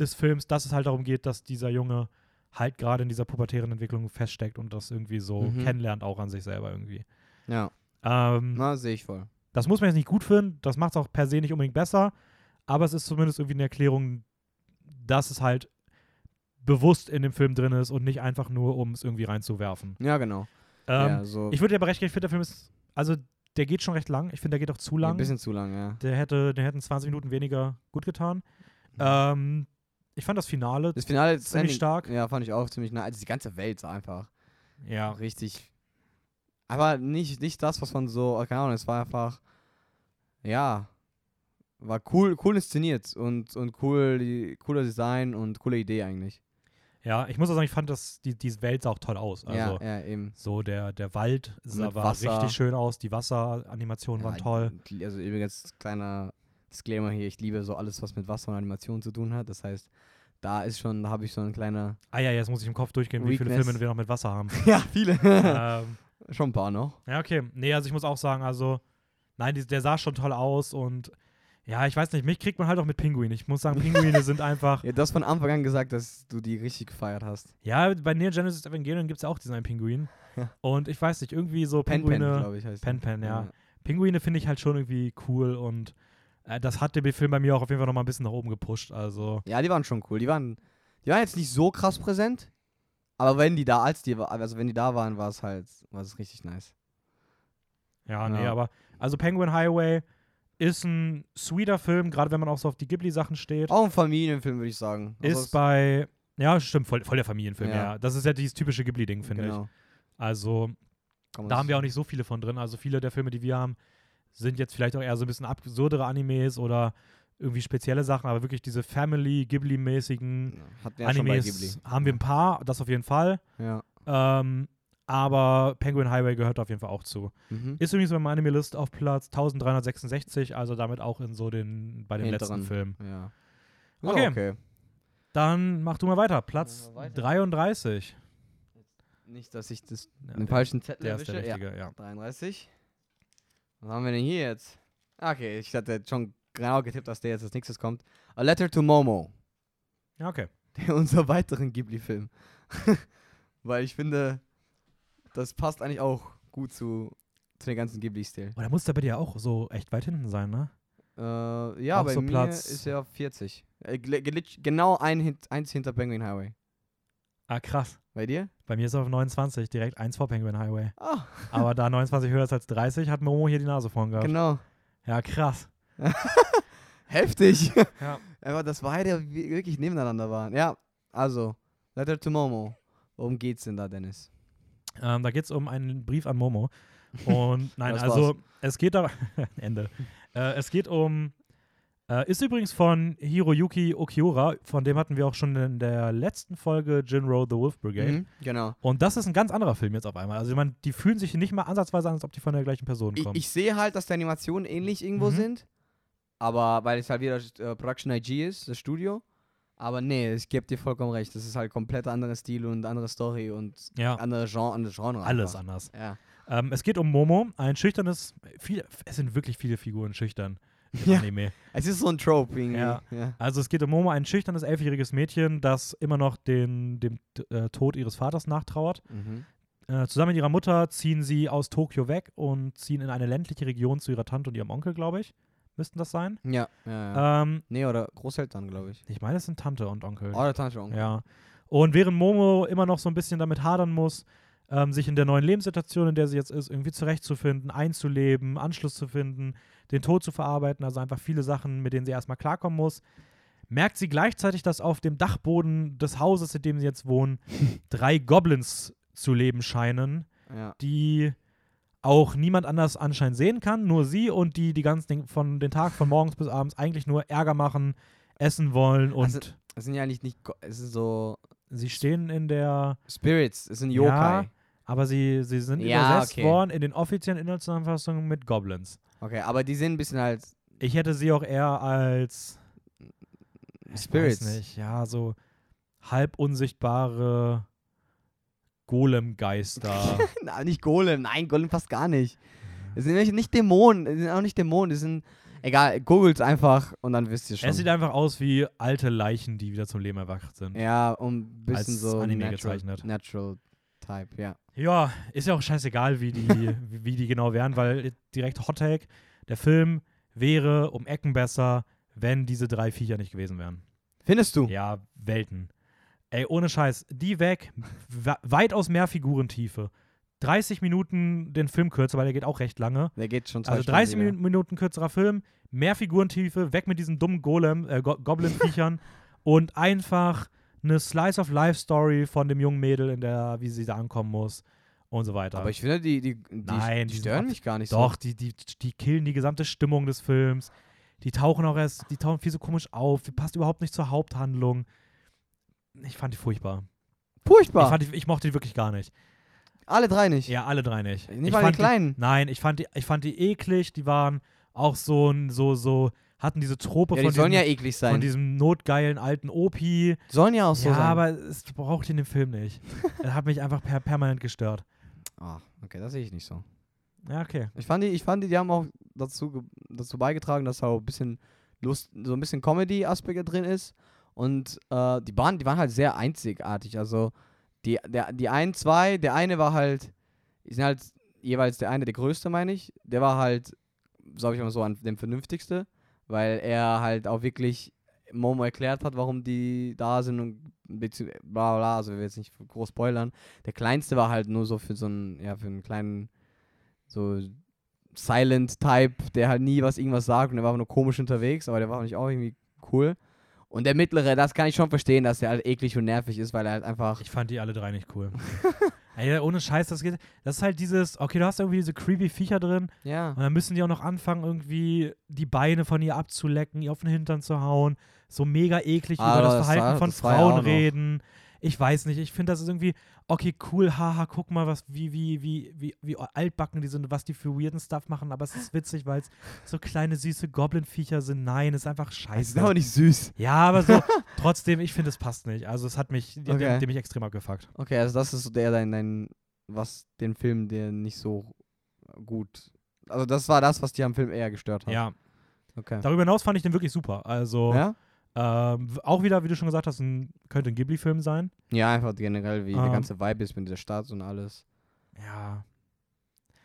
des Films, dass es halt darum geht, dass dieser Junge halt gerade in dieser pubertären Entwicklung feststeckt und das irgendwie so Mhm. kennenlernt, auch an sich selber irgendwie. Ja. Ähm, Na, sehe ich voll. das muss man jetzt nicht gut finden, das macht es auch per se nicht unbedingt besser, aber es ist zumindest irgendwie eine Erklärung, dass es halt bewusst in dem Film drin ist und nicht einfach nur, um es irgendwie reinzuwerfen. Ja, genau. Ähm, ja, so Ich würde dir aber recht geben, ich finde, der Film ist, also der geht schon recht lang. Ich finde, der geht auch zu lang. ein bisschen zu lang, ja. Der hätte, der hätten 20 Minuten weniger gut getan. Ähm, ich fand das Finale, Das Finale ziemlich stark. Ja, fand ich auch ziemlich nice. Also die ganze Welt ist einfach ja, richtig. Aber nicht, nicht das, was man so, keine Ahnung, es war einfach, ja, war cool, cool inszeniert und, und cool, die, cooler Design und coole Idee eigentlich. ja, ich muss auch sagen, ich fand das, die, die Welt sah auch toll aus. Also ja, ja, eben. so der, der Wald sah, war Wasser. richtig schön aus, die Wasseranimationen waren Ja, toll. die- Also übrigens, kleiner Disclaimer hier, ich liebe so alles, was mit Wasser und Animation zu tun hat. Das heißt, da ist schon, da habe ich so ein kleiner. Ah ja, jetzt muss ich im Kopf durchgehen, wie viele Weakness. Filme wir noch mit Wasser haben. (laughs) ja, viele. ähm, schon ein paar noch. ja, okay. Nee, also ich muss auch sagen, also, nein, die, der sah schon toll aus und ja, ich weiß nicht, mich kriegt man halt auch mit Pinguinen. Ich muss sagen, Pinguine sind einfach. (laughs) Ja, du hast von Anfang an gesagt, dass du die richtig gefeiert hast. Ja, bei Neon Genesis Evangelion gibt es ja auch diesen einen Pinguin. Ja. Und ich weiß nicht, irgendwie so Pen Pen, Pinguine. glaube ich, heißt Pen. Pen, ja. Pinguine finde ich halt schon irgendwie cool und äh, das hat den Film bei mir auch auf jeden Fall nochmal ein bisschen nach oben gepusht. Also, Ja, die waren schon cool. Die waren, die waren jetzt nicht so krass präsent, aber wenn die da, als die, also wenn die da waren, war es halt, war es richtig nice. ja, nee, Ja. aber. Also, Penguin Highway ist ein sweeter Film, gerade wenn man auch so auf die Ghibli-Sachen steht. Auch ein Familienfilm, würde ich sagen. Also ist bei. Ja, stimmt, voll, voll der Familienfilm, ja. Ja. Das ist ja dieses typische Ghibli-Ding, finde ich. genau. Also, Kann man da haben wir auch nicht so viele von drin. Also, viele der Filme, die wir haben, sind jetzt vielleicht auch eher so ein bisschen absurdere Animes oder irgendwie spezielle Sachen, aber wirklich diese Hatten wir ja schon bei Animes Ghibli. haben wir ein paar, das auf jeden Fall. Ja. Ähm, aber Penguin Highway gehört auf jeden Fall auch zu. Mhm. Ist übrigens bei meiner Anime-List auf Platz 1366, also damit auch in so den, bei den Hinteren. letzten Filmen. Ja. Okay. okay. Dann mach du mal weiter. Platz wir weiter. 33. Nicht, dass ich das Ja, den der- falschen Zettel Der ist der erwische. Ja, richtige, ja. 33. Was haben wir denn hier jetzt? Ah, Okay, ich hatte schon genau getippt, dass der jetzt als nächstes kommt. A Letter to Momo. Ja, okay. Der (laughs) unser weiteren Ghibli-Film. (laughs) Weil ich finde, das passt eigentlich auch gut zu, zu den ganzen Ghibli-Stil. Aber da muss der bei dir auch so echt weit hinten sein, ne? Äh, ja, Auch bei so mir Platz- ist er auf 40. Äh, genau ein, eins hinter Penguin Highway. Ah, krass. Bei dir? Bei mir ist er auf 29, direkt eins vor Penguin Highway. Ah, (laughs) Aber da 29 höher ist als 30, hat Momo hier die Nase vorn gehabt. genau. Ja, krass. (laughs) Heftig. (laughs) Ja. Einfach, dass beide wi- wirklich nebeneinander waren. Ja, also, Letter to Momo. Worum geht's denn da, Dennis? Ähm, da geht es um einen Brief an Momo. Und nein, Das also es geht da. Ende. Äh, es geht um. Äh, ist übrigens von Hiroyuki Okiura, von dem hatten wir auch schon in der letzten Folge Jinro The Wolf Brigade. Mhm, genau. Und das ist ein ganz anderer Film jetzt auf einmal. Also ich meine, die fühlen sich nicht mal ansatzweise an, als ob die von der gleichen Person Ich, kommen. ich sehe halt, dass die Animationen ähnlich irgendwo Mhm. sind. Aber weil es halt wieder äh, Production IG ist, das Studio. Aber nee, ich gebe dir vollkommen recht. Das ist halt komplett anderer Stil und andere Story und ja, andere Genre, andere Genre. alles einfach. anders. Ja. Ähm, es geht um Momo, ein schüchternes, viel, es sind wirklich viele Figuren schüchtern im Ja. Anime. Es ist so ein Trope irgendwie. Ja. ja. Also es geht um Momo, ein schüchternes elfjähriges Mädchen, das immer noch den, dem äh, Tod ihres Vaters nachtrauert. Mhm. Äh, zusammen mit ihrer Mutter ziehen sie aus Tokio weg und ziehen in eine ländliche Region zu ihrer Tante und ihrem Onkel, glaube ich. Müssten das sein? Ja, ja, ja. Ähm, nee, oder Großeltern, glaube ich. ich meine, es sind Tante und Onkel. Oder Tante Onkel. Ja. Und während Momo immer noch so ein bisschen damit hadern muss, ähm, sich in der neuen Lebenssituation, in der sie jetzt ist, irgendwie zurechtzufinden, einzuleben, Anschluss zu finden, den Tod zu verarbeiten, also einfach viele Sachen, mit denen sie erstmal klarkommen muss, merkt sie gleichzeitig, dass auf dem Dachboden des Hauses, in dem sie jetzt wohnen, (laughs) drei Goblins zu leben scheinen, Ja. die auch niemand anders anscheinend sehen kann, nur sie und die die ganzen von den Tag von morgens bis abends eigentlich nur Ärger machen, essen wollen und Also- Es sind ja eigentlich nicht, Go- es sind so sie stehen in der Spirits, es sind Yokai. Ja, aber sie, sie sind Ja, übersetzt okay. worden in den offiziellen Inhaltszusammenfassungen mit Goblins. Okay, aber die sind ein bisschen halt Ich hätte sie auch eher als ich Spirits. Weiß nicht, ja, so halb unsichtbare Golem-Geister. (laughs) Nicht Golem, nein, Golem passt gar nicht. Es sind nicht Dämonen, es sind auch nicht Dämonen, es sind, egal, googelt einfach und dann wisst ihr schon. es sieht einfach aus wie alte Leichen, die wieder zum Leben erwacht sind. ja, um ein bisschen Als so Anime natural, gezeichnet. natural Type, ja. Ja, ist ja auch scheißegal, wie die, (laughs) wie, die genau wären, weil direkt Hot Take, der Film wäre um Ecken besser, wenn diese drei Viecher nicht gewesen wären. Findest du? Ja, Welten. Ey, ohne Scheiß, die weg, we- weitaus mehr Figurentiefe. 30 Minuten den Film kürzer, weil der geht auch recht lange. Der geht schon zwei Also Stunden 30 wieder. Minuten, Minuten kürzerer Film, mehr Figurentiefe, weg mit diesen dummen Golem, äh, Go Goblin-Viechern (laughs) und einfach eine Slice of Life Story von dem jungen Mädel, in der, wie sie da ankommen muss und so weiter. Aber ich finde, die, die, die, Nein, die stören mich gar nicht Doch, so. die, die, die killen die gesamte Stimmung des Films. Die tauchen auch erst, die tauchen viel so komisch auf, die passt überhaupt nicht zur Haupthandlung. Ich fand die furchtbar. Ich, Furchtbar. fand die, ich mochte die wirklich gar nicht. Alle drei nicht. Ja, alle drei nicht. Nicht ich mal die Kleinen. nein, ich fand die, ich fand die eklig. Die waren auch so, ein- so, so, hatten diese Trope Ja, die von, sollen diesem, ja eklig von sein. diesem notgeilen alten Opi. sollen ja auch so ja, sein. aber es braucht in dem Film nicht. (laughs) Er hat mich einfach per permanent gestört. Ah, okay, das sehe ich nicht so. Ja, okay. Ich fand die, ich fand die, die haben auch dazu, dazu beigetragen, dass auch ein bisschen Lust, so ein bisschen Comedy-Aspekte drin ist. Und äh, die waren, die waren halt sehr einzigartig. Also die, der, die ein, zwei, der eine war halt, die sind halt jeweils der eine der größte, meine ich. Der war halt, sag ich mal so, an dem vernünftigste, weil er halt auch wirklich Momo erklärt hat, warum die da sind und bla bla, also wir jetzt nicht groß spoilern. Der kleinste war halt nur so für so einen, ja, für einen kleinen, so Silent-Type, der halt nie was irgendwas sagt und der war nur komisch unterwegs, aber der war nicht auch irgendwie cool. Und der mittlere, das kann ich schon verstehen, dass der halt eklig und nervig ist, weil er halt einfach. Ich fand die alle drei nicht cool. (laughs) Ey, ohne Scheiß, das geht. Das ist halt dieses, okay, du hast irgendwie diese creepy Viecher drin Ja. und dann müssen die auch noch anfangen, irgendwie die Beine von ihr abzulecken, ihr auf den Hintern zu hauen, so mega eklig Aber über das das Verhalten war- von das Frauen auch noch. Ich weiß nicht, ich finde das ist irgendwie, okay, cool, haha, guck mal, was, wie, wie, wie, wie, wie altbacken die sind, was die für weirden Stuff machen, aber es ist witzig, weil es so kleine, süße Goblin-Viecher sind. Nein, ist einfach Das ist scheiße. aber nicht süß. Ja, aber so, (laughs) trotzdem, ich finde, es passt nicht. Also es hat mich, die, Okay. die, die mich extrem abgefuckt. Okay, also das ist so der, dein, dein, was den Film, der nicht so gut. Also das war das, was dir am Film eher gestört hat. Ja. Okay. Darüber hinaus fand ich den wirklich super. Also Ja? Ähm, auch wieder, wie du schon gesagt hast, ein, könnte ein Ghibli-Film sein. Ja, einfach generell, wie der Ähm. ganze Vibe ist mit dieser Stadt und alles. Ja.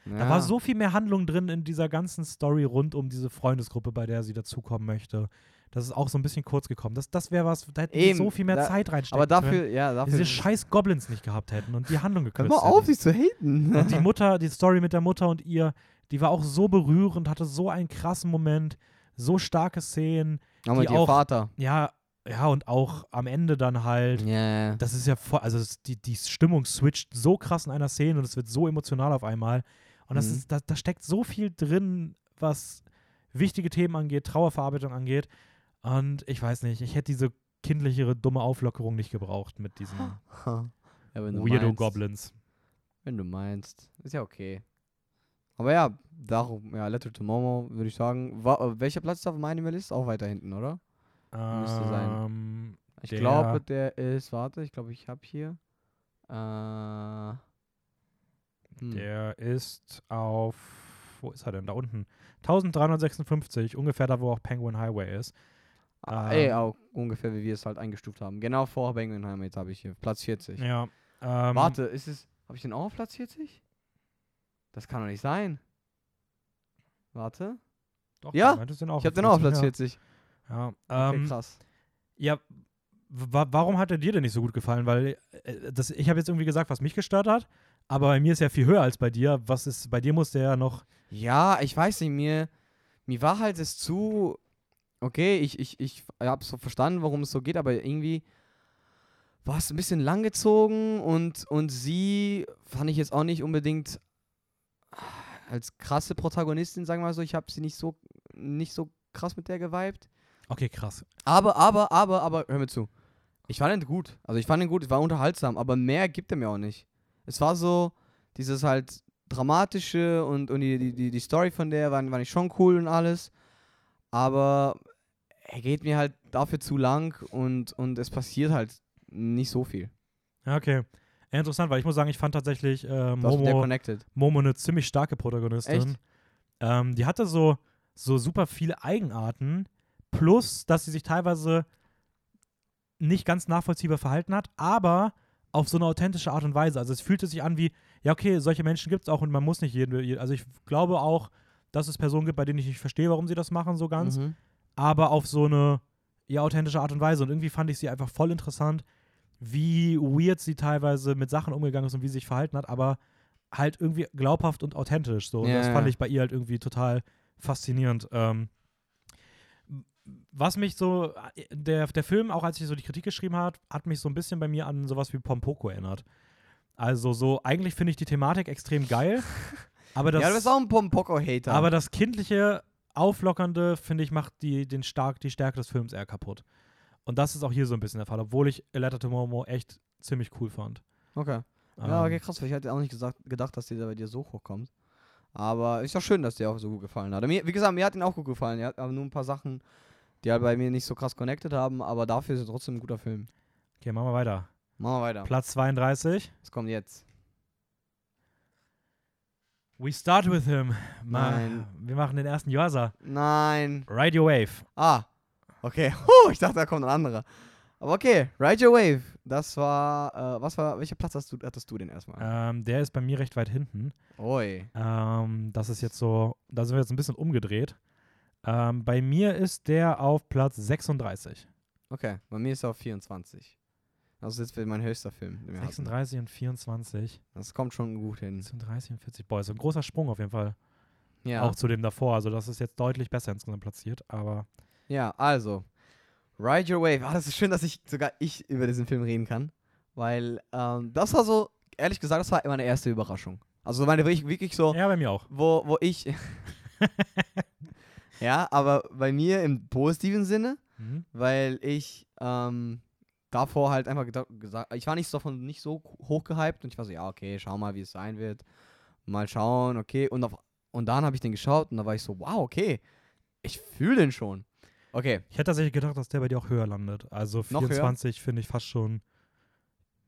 Ja. Da war so viel mehr Handlung drin in dieser ganzen Story rund um diese Freundesgruppe, bei der sie dazukommen möchte. Das ist auch so ein bisschen kurz gekommen. Das, das wäre was, da hätten Eben, so viel mehr da- Zeit reinstecken Aber können. dafür, ja, wenn dafür. diese scheiß Goblins nicht gehabt hätten und die Handlung Hör gekürzt mal auf, hätten. sich zu haten. Und die (laughs) Mutter, die Story mit der Mutter und ihr, die war auch so berührend, hatte so einen krassen Moment, so starke Szenen. Aber die ihr auch- Vater. Ja, ja, und auch am Ende dann halt. Ja. Das ist ja voll, also die, die Stimmung switcht so krass in einer Szene und es wird so emotional auf einmal. Und das Mhm. ist, da, da steckt so viel drin, was wichtige Themen angeht, Trauerverarbeitung angeht. Und ich weiß nicht, ich hätte diese kindlichere, dumme Auflockerung nicht gebraucht mit diesen (laughs) ja, Weirdo meinst. Goblins. Wenn du meinst. Ist ja okay. Aber ja, darum, ja, Letter to Momo, würde ich sagen. Wa äh, welcher Platz ist auf meinem Animalist? Auch weiter hinten, oder? Müsste sein. Ähm, Ich Der- glaube, der ist, warte, ich glaube, ich habe hier. Äh, hm. Der ist auf, wo ist er denn? Da unten. 1356, ungefähr da, wo auch Penguin Highway ist. Ah, ey, ähm, auch ungefähr wie wir es halt eingestuft haben. Genau vor Bengenheim jetzt habe ich hier. Platz 40. Ja. Ähm, Warte, ist es. Habe ich den auch auf Platz 40? Das kann doch nicht sein. Warte. Doch, Ja, ich habe den auch auf Platz ja. 40. Ja, Okay, ähm, krass. ja wa warum hat er dir denn nicht so gut gefallen? Weil äh, das, ich habe jetzt irgendwie gesagt, was mich gestört hat, aber bei mir ist er viel höher als bei dir. Was ist, bei dir muss der ja noch. Ja, ich weiß nicht, mir, mir war halt es zu. Okay, ich, ich, ich habe so verstanden, warum es so geht, aber irgendwie war es ein bisschen langgezogen und, und sie fand ich jetzt auch nicht unbedingt als krasse Protagonistin, sagen wir mal so. Ich habe sie nicht so, nicht so krass mit der geweibt. Okay, krass. Aber, aber, aber, aber, hör mir zu. Ich fand ihn gut. Also ich fand ihn gut, es war unterhaltsam, aber mehr gibt er mir auch nicht. Es war so, dieses halt dramatische und, und die, die, die, Story von der war, war nicht schon cool und alles. Aber er geht mir halt dafür zu lang und, und es passiert halt nicht so viel. Okay. Ja, interessant, weil ich muss sagen, ich fand tatsächlich äh, Momo. Momo eine ziemlich starke Protagonistin. Ähm, die hatte so, so super viele Eigenarten, plus, dass sie sich teilweise nicht ganz nachvollziehbar verhalten hat, aber auf so eine authentische Art und Weise. Also es fühlte sich an wie, ja, okay, solche Menschen gibt es auch und man muss nicht jeden, jeden. Also ich glaube auch, dass es Personen gibt, bei denen ich nicht verstehe, warum sie das machen, so ganz, Mhm. aber auf so eine ja, authentische Art und Weise. Und irgendwie fand ich sie einfach voll interessant, wie weird sie teilweise mit Sachen umgegangen ist und wie sie sich verhalten hat, aber halt irgendwie glaubhaft und authentisch. So. Und Ja, das fand ich bei ihr halt irgendwie total faszinierend. Ähm, was mich so, der, der Film, auch als ich so die Kritik geschrieben habe, hat mich so ein bisschen bei mir an sowas wie Pompoko erinnert. Also so, eigentlich finde ich die Thematik extrem geil, (laughs) aber das, ja, du bist auch ein Pompoko-Hater. aber das kindliche, auflockernde, finde ich, macht die, den stark, die Stärke des Films eher kaputt. Und das ist auch hier so ein bisschen der Fall, obwohl ich A Letter to Momo echt ziemlich cool fand. Okay. Ja, Ähm, okay, krass. Ich hätte auch nicht gesagt, gedacht, dass der bei dir so hochkommt. Aber ist doch schön, dass der auch so gut gefallen hat. Mir, wie gesagt, mir hat ihn auch gut gefallen. Er hat aber nur ein paar Sachen, die halt bei mir nicht so krass connected haben, aber dafür ist er trotzdem ein guter Film. Okay, machen wir weiter. Machen wir weiter. Platz 32. Was kommt jetzt? We start with him. Ma Nein. Wir machen den ersten Yosa. Nein. Ride Your Wave. Ah. Okay. (laughs) Huh, ich dachte, da kommt ein anderer. Aber okay, Ride Your Wave. Das war, äh, was war, welcher Platz hast du, hattest du denn erstmal? Ähm, der ist bei mir recht weit hinten. Oi. Ähm, das ist jetzt so, da sind wir jetzt ein bisschen umgedreht. Ähm, bei mir ist der auf Platz 36. Okay, bei mir ist er auf 24. Das ist jetzt mein höchster Film. den wir hatten. 36 und 24. Das kommt schon gut hin. 36 und 40. Boah, ist ein großer Sprung auf jeden Fall. Ja. Auch zu dem davor. Also das ist jetzt deutlich besser insgesamt platziert. Aber Ja, also. Ride Your Wave. Ah, das ist schön, dass ich sogar ich über diesen Film reden kann. Weil ähm, das war so, ehrlich gesagt, das war meine erste Überraschung. Also meine wirklich, wirklich so, ja, bei mir auch. wo, wo ich. (laughs) ja, aber bei mir im positiven Sinne, Mhm. weil ich ähm, davor halt einfach gesagt, ich war nicht davon nicht so hochgehypt und ich war so, ja, okay, schau mal, wie es sein wird. Mal schauen, okay. Und, auf, und dann habe ich den geschaut und da war ich so, wow, okay, ich fühle den schon. Okay. Ich hätte tatsächlich gedacht, dass der bei dir auch höher landet. Also Noch höher? 24 finde ich fast schon.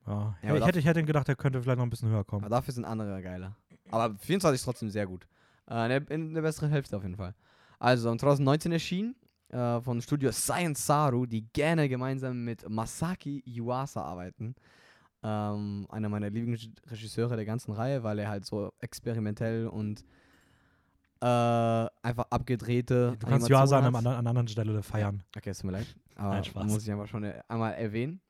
Ja, Ja, ich, hätte, ich hätte gedacht, der könnte vielleicht noch ein bisschen höher kommen. Aber dafür sind andere geiler. Aber 24 ist trotzdem sehr gut. Äh, in, der, in der besseren Hälfte auf jeden Fall. Also, 2019 erschien äh, von Studio Science Saru, die gerne gemeinsam mit Masaki Yuasa arbeiten. Ähm, einer meiner Lieblingsregisseure der ganzen Reihe, weil er halt so experimentell und äh, einfach abgedrehte. Du kannst Yuasa an, andern- an einer anderen Stelle feiern. Okay, es tut mir leid. Aber Nein, Spaß. muss ich einfach schon einmal erwähnen.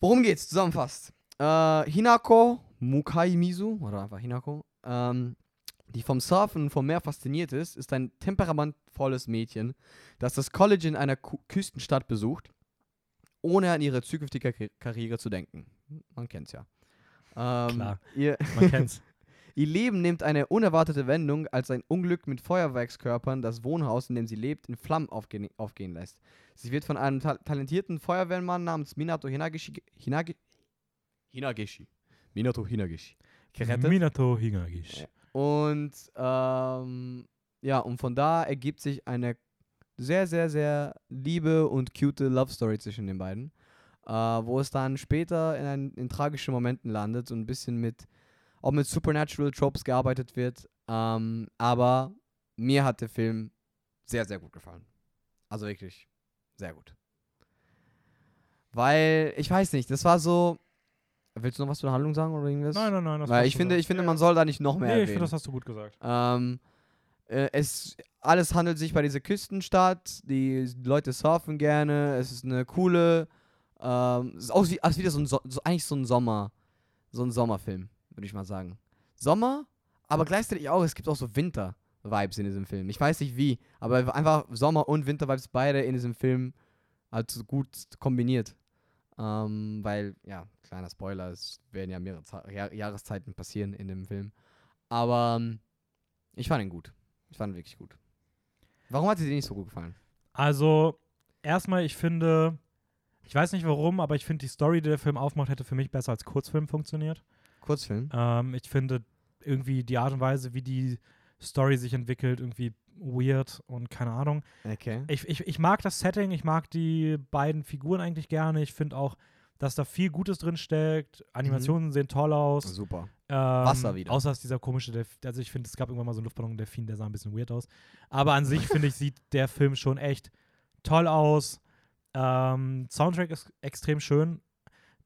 Worum geht's? Zusammenfasst. Äh, Hinako Mukaimizu, oder einfach Hinako, ähm, die vom Surfen und vom Meer fasziniert ist, ist ein temperamentvolles Mädchen, das das College in einer Ku Küstenstadt besucht, ohne an ihre zukünftige Ka- Karriere zu denken. Man kennt's ja. Ähm, Klar. Ihr, Man kennt's. (laughs) Ihr Leben nimmt eine unerwartete Wendung, als ein Unglück mit Feuerwerkskörpern das Wohnhaus, in dem sie lebt, in Flammen aufgehen, aufgehen lässt. Sie wird von einem ta talentierten Feuerwehrmann namens Minato Hinagishi, Hinage, Hinagishi, Minato Hinagishi, gerettet. Minato Hingagish. Ja. Und ähm, ja, und von da ergibt sich eine sehr, sehr, sehr liebe und cute Love Story zwischen den beiden, äh, wo es dann später in, ein, in tragischen Momenten landet und ein bisschen mit, auch mit Supernatural Tropes gearbeitet wird. Ähm, aber mir hat der Film sehr, sehr gut gefallen. Also wirklich sehr gut. Weil, ich weiß nicht, das war so. Willst du noch was zur Handlung sagen oder irgendwas? Nein, nein, nein. Das Weil ich finde, ich finde, man soll da nicht noch mehr Nee, ich erwähnen. finde, das hast du gut gesagt. Ähm, äh, es, alles handelt sich bei dieser Küstenstadt. Die Leute surfen gerne. Es ist eine coole. Ähm, es ist aus wie, als wieder so ein, so, so, eigentlich so ein Sommer, so ein Sommerfilm, würde ich mal sagen. Sommer, aber gleichzeitig auch. Es gibt auch so Winter-Vibes in diesem Film. Ich weiß nicht wie, aber einfach Sommer und Winter-Vibes beide in diesem Film halt so gut kombiniert. Ähm, weil, ja, kleiner Spoiler, es werden ja mehrere Jahr Jahreszeiten passieren in dem Film. Aber ähm, ich fand ihn gut. Ich fand ihn wirklich gut. Warum hat dir nicht so gut gefallen? Also, erstmal, ich finde, ich weiß nicht warum, aber ich finde, die Story, die der Film aufmacht, hätte für mich besser als Kurzfilm funktioniert. Kurzfilm? Ähm, ich finde irgendwie die Art und Weise, wie die Story sich entwickelt, irgendwie weird und keine Ahnung. Okay. Ich, ich, ich mag das Setting, ich mag die beiden Figuren eigentlich gerne. Ich finde auch, dass da viel Gutes drin steckt. Animationen sehen toll aus. Super. Ähm, Wasser wieder. Außer dass dieser komische, Delf also ich finde, es gab irgendwann mal so einen Luftballon-Delfin, der sah ein bisschen weird aus. Aber an sich, (laughs) finde ich, sieht der Film schon echt toll aus. Ähm, Soundtrack ist extrem schön.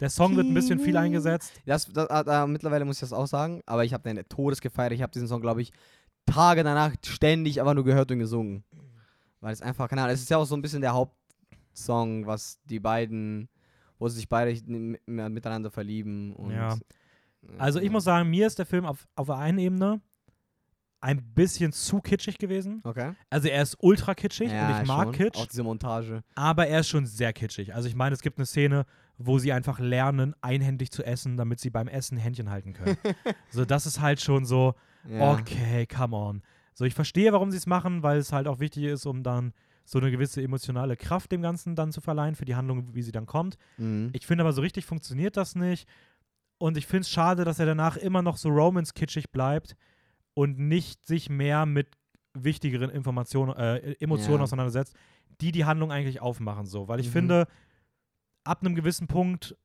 Der Song wird ein bisschen viel eingesetzt. Das, das, da, mittlerweile muss ich das auch sagen, aber ich habe den Todes gefeiert. Ich habe diesen Song, glaube ich, Tage danach ständig einfach nur gehört und gesungen. Weil es einfach, keine Ahnung, es ist ja auch so ein bisschen der Hauptsong, was die beiden, wo sie sich beide miteinander verlieben. Ja. Also ich muss sagen, mir ist der Film auf, auf der einen Ebene ein bisschen zu kitschig gewesen. Okay. Also er ist ultra kitschig ja, und ich mag schon. Kitsch, Auch diese Montage. aber er ist schon sehr kitschig. Also ich meine, es gibt eine Szene, wo sie einfach lernen, einhändig zu essen, damit sie beim Essen Händchen halten können. (laughs) so, das ist halt schon so, Ja. okay, come on. So, ich verstehe, warum sie es machen, weil es halt auch wichtig ist, um dann so eine gewisse emotionale Kraft dem Ganzen dann zu verleihen für die Handlung, wie sie dann kommt. Mhm. Ich finde aber so richtig funktioniert das nicht. Und ich finde es schade, dass er danach immer noch so Romance-kitschig bleibt und nicht sich mehr mit wichtigeren Informationen, äh, Emotionen Ja. auseinandersetzt, die die Handlung eigentlich aufmachen. So. Weil ich Mhm. finde, ab einem gewissen Punkt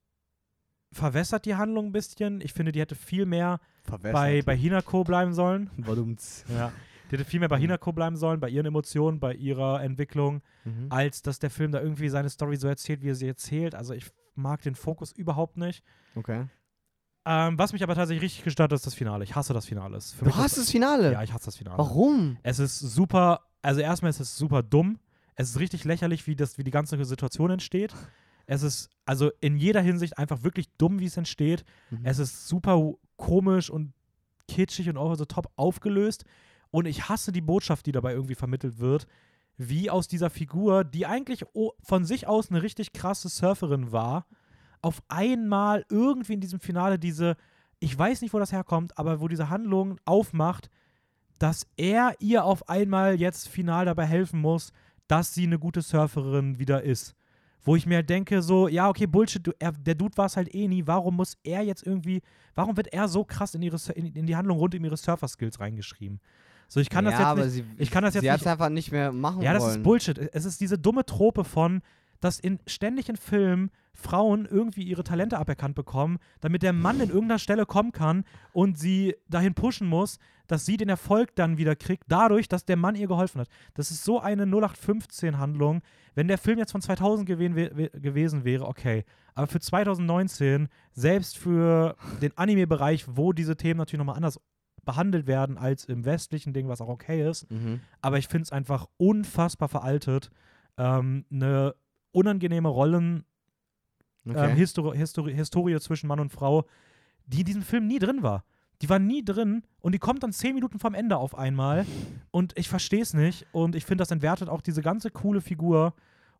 verwässert die Handlung ein bisschen. Ich finde, die hätte viel mehr bei, bei Hinako bleiben sollen. (laughs) Badumts. Ja. Die hätte viel mehr bei Mhm. Hinako bleiben sollen, bei ihren Emotionen, bei ihrer Entwicklung, Mhm. als dass der Film da irgendwie seine Story so erzählt, wie er sie erzählt. Also ich mag den Fokus überhaupt nicht. Okay. Ähm, was mich aber tatsächlich richtig gestört hat, ist das Finale. Ich hasse das Finale. Für Du hast das Finale? Ja, ich hasse das Finale. Warum? Es ist super, also erstmal ist es super dumm. Es ist richtig lächerlich, wie, das, wie die ganze Situation entsteht. Es ist also in jeder Hinsicht einfach wirklich dumm, wie es entsteht. Mhm. Es ist super komisch und kitschig und over the top aufgelöst. Und ich hasse die Botschaft, die dabei irgendwie vermittelt wird, wie aus dieser Figur, die eigentlich von sich aus eine richtig krasse Surferin war, auf einmal irgendwie in diesem Finale diese, ich weiß nicht, wo das herkommt, aber wo diese Handlung aufmacht, dass er ihr auf einmal jetzt final dabei helfen muss, dass sie eine gute Surferin wieder ist. Wo ich mir halt denke, so, ja, okay, Bullshit, du, er, der Dude war es halt eh nie, warum muss er jetzt irgendwie, warum wird er so krass in, ihre, in, in die Handlung rund um ihre Surfer-Skills reingeschrieben? So, ich kann ja, das jetzt aber nicht, sie, ich kann das jetzt sie nicht- einfach nicht mehr machen ja, das wollen. ist Bullshit. Es ist diese dumme Trope von, dass in ständig in Filmen Frauen irgendwie ihre Talente aberkannt bekommen, damit der Mann in irgendeiner Stelle kommen kann und sie dahin pushen muss, dass sie den Erfolg dann wieder kriegt, dadurch, dass der Mann ihr geholfen hat. Das ist so eine 0815-Handlung. Wenn der Film jetzt von 2000 gewen we gewesen wäre, okay. Aber für 2019, selbst für den Anime-Bereich, wo diese Themen natürlich nochmal anders behandelt werden als im westlichen Ding, was auch okay ist, Mhm. aber ich finde es einfach unfassbar veraltet. Ähm, eine unangenehme Rollen, Okay. ähm, Histori Histori Historie zwischen Mann und Frau, die in diesem Film nie drin war. Die war nie drin und die kommt dann zehn Minuten vom Ende auf einmal und ich verstehe es nicht und ich finde, das entwertet auch diese ganze coole Figur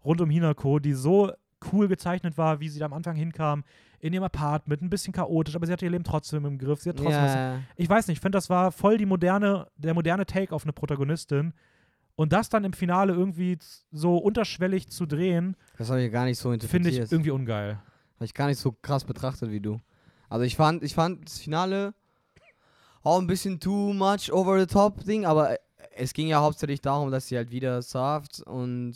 rund um Hinako, die so cool gezeichnet war, wie sie da am Anfang hinkam, in ihrem Apartment, ein bisschen chaotisch, aber sie hat ihr Leben trotzdem im Griff. Sie hat trotzdem ja, ich weiß nicht, ich finde, das war voll die moderne, der moderne Take auf eine Protagonistin. Und das dann im Finale irgendwie so unterschwellig zu drehen, das habe ich gar nicht so finde ich irgendwie ungeil. Habe ich gar nicht so krass betrachtet wie du. Also ich fand, ich fand das Finale auch ein bisschen too much over the top Ding, aber äh, es ging ja hauptsächlich darum, dass sie halt wieder surft und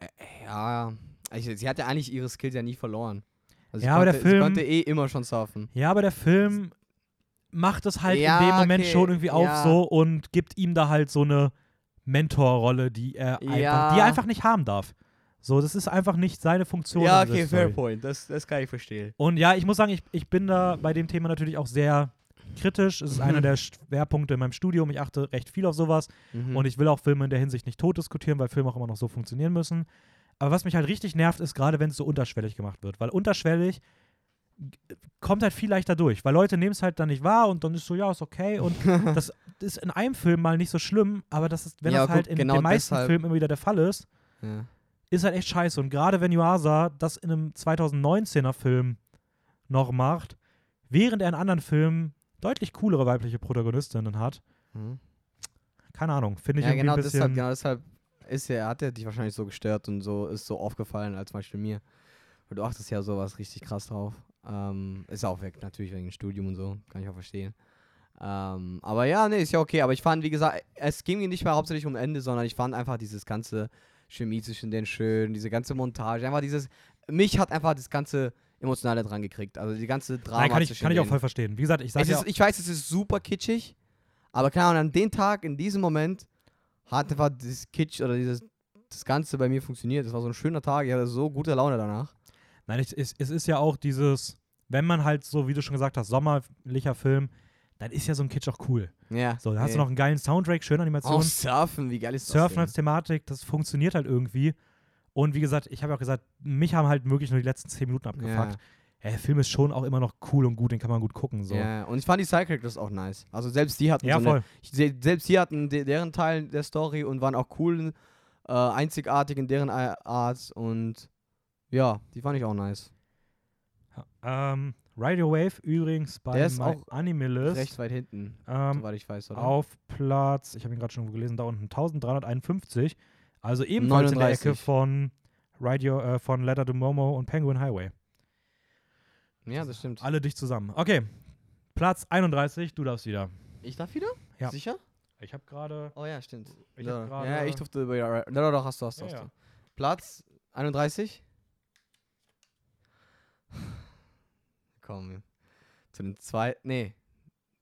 äh, ja, ich, sie hat ja eigentlich ihre Skills ja nie verloren. Also Ja, sie aber der konnte, Film- sie konnte eh immer schon surfen. Ja, aber der Film macht es halt Ja, in dem Moment okay, schon irgendwie auf ja. so und gibt ihm da halt so eine Mentorrolle, die er einfach, Ja. die er einfach nicht haben darf. So, das ist einfach nicht seine Funktion. in dieser Story. point, das, das kann ich verstehen. Und ja, ich muss sagen, ich, ich bin da bei dem Thema natürlich auch sehr kritisch. Es ist einer der Schwerpunkte in meinem Studium. Ich achte recht viel auf sowas. Mhm. Und ich will auch Filme in der Hinsicht nicht tot diskutieren, weil Filme auch immer noch so funktionieren müssen. Aber was mich halt richtig nervt, ist gerade, wenn es so unterschwellig gemacht wird. Weil unterschwellig kommt halt viel leichter durch. Weil Leute nehmen es halt dann nicht wahr und dann ist so, ja, ist okay. Und (laughs) das ist in einem Film mal nicht so schlimm, aber das ist, wenn Ja, das halt in genau den meisten deshalb. Filmen immer wieder der Fall ist, ja. ist halt echt scheiße. Und gerade wenn Yuasa das in einem 2019er Film noch macht, während er in anderen Filmen deutlich coolere weibliche Protagonistinnen hat, Mhm. keine Ahnung, finde ich ja, irgendwie genau ein bisschen. deshalb, genau deshalb ist er, hat er dich wahrscheinlich so gestört und so ist so aufgefallen als zum Beispiel mir. Weil du achtest ja sowas richtig krass drauf. Ähm, ist auch weg, natürlich wegen dem Studium und so, kann ich auch verstehen. Ähm, aber ja, nee, ist ja okay. Aber ich fand, wie gesagt, es ging mir nicht mehr hauptsächlich um Ende, sondern ich fand einfach dieses ganze Chemie zwischen den schön, diese ganze Montage, einfach dieses, mich hat einfach das ganze Emotionale dran gekriegt. Also die ganze Drama Nein, kann ich, kann ich auch voll verstehen. Wie gesagt, ich sage ja, ist, ich weiß, es ist super kitschig, aber keine Ahnung, an dem Tag, in diesem Moment, hat einfach dieses Kitsch oder dieses das Ganze bei mir funktioniert. Es war so ein schöner Tag, ich hatte so gute Laune danach. Nein, ich, es, es ist ja auch dieses, wenn man halt so, wie du schon gesagt hast, sommerlicher Film, dann ist ja so ein Kitsch auch cool. Ja. So, da hast du ey. noch einen geilen Soundtrack, schöne Auch Animationen, Surfen, wie geil ist das Surfen als Thematik, das funktioniert halt irgendwie. Und wie gesagt, ich habe ja auch gesagt, mich haben halt wirklich nur die letzten zehn Minuten abgefuckt. Ja. Der Film ist schon auch immer noch cool und gut, den kann man gut gucken. So. ja, und ich fand die Side-Characters auch nice. Also selbst die hatten Ja, so eine, voll. selbst die hatten de deren Teil der Story und waren auch cool, äh, einzigartig in deren Art und ja, die fand ich auch nice. Ähm, Radio Wave übrigens bei Der ist My auch Anime List Recht weit hinten, ähm, soweit ich weiß, oder? auf Platz, ich habe ihn gerade schon gelesen, da unten 1351. Also ebenfalls in der 39. Ecke von Radio, äh, von Letter to Momo und Penguin Highway. ja, das stimmt. Alle dicht zusammen. Okay, Platz 31, du darfst wieder. Ich darf wieder? Ja. Sicher? Ich habe gerade. Oh ja, stimmt. Ich ja, ja, ich durfte über. Ja, doch, hast du, hast du. Ja, hast du. Platz 31. Komm. Zu den zwei. Nee.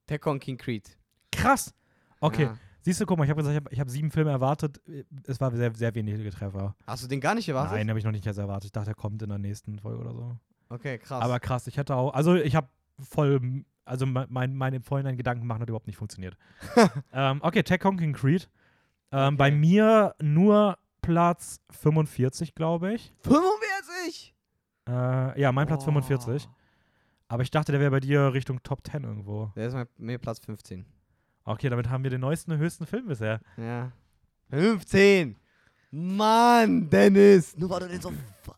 Tekken King Creed. Krass! Okay, Ja. siehst du, guck mal, ich habe gesagt, ich habe hab sieben Filme erwartet. Es war sehr, sehr wenige Treffer. Hast du den gar nicht erwartet? Nein, habe ich noch nicht erwartet. Ich dachte, er kommt in der nächsten Folge oder so. Okay, krass. Aber krass, ich hätte auch, also ich habe voll, also mein, mein, meine vorhinein Gedanken machen hat überhaupt nicht funktioniert. (laughs) ähm, okay, Tech King Creed. Ähm, Bei Okay. mir nur Platz 45, glaube ich. 45! Äh, ja, mein Platz Oh. 45. Aber ich dachte, der wäre bei dir Richtung Top 10 irgendwo. Der ist mein, mir Platz 15. Okay, damit haben wir den neuesten, höchsten Film bisher. Ja. 15! Mann, Dennis! Nur war du denn so. f-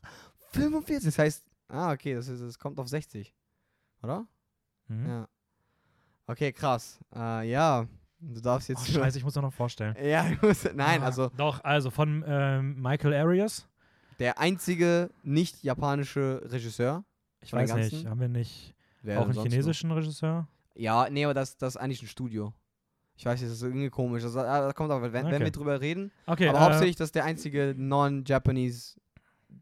45? Das heißt. Ah, okay, das, ist, das kommt auf 60. Oder? Mhm. Ja. Okay, krass. Äh, ja. Du darfst Oh, jetzt. (laughs) scheiße, ich muss noch vorstellen. Ja, ich muss. Nein, Ah, also. Doch, also von ähm, Michael Arias. Der einzige nicht japanische Regisseur. Ich weiß nicht, ganzen? haben wir nicht Wer auch einen sonst noch? chinesischen Regisseur? Ja, nee, aber das, das ist eigentlich ein Studio. Ich weiß nicht, das ist irgendwie komisch. Das, ah, da kommt aber, wenn, wenn Okay. wir drüber reden. Okay, aber äh, hauptsächlich, das ist der einzige non-Japanese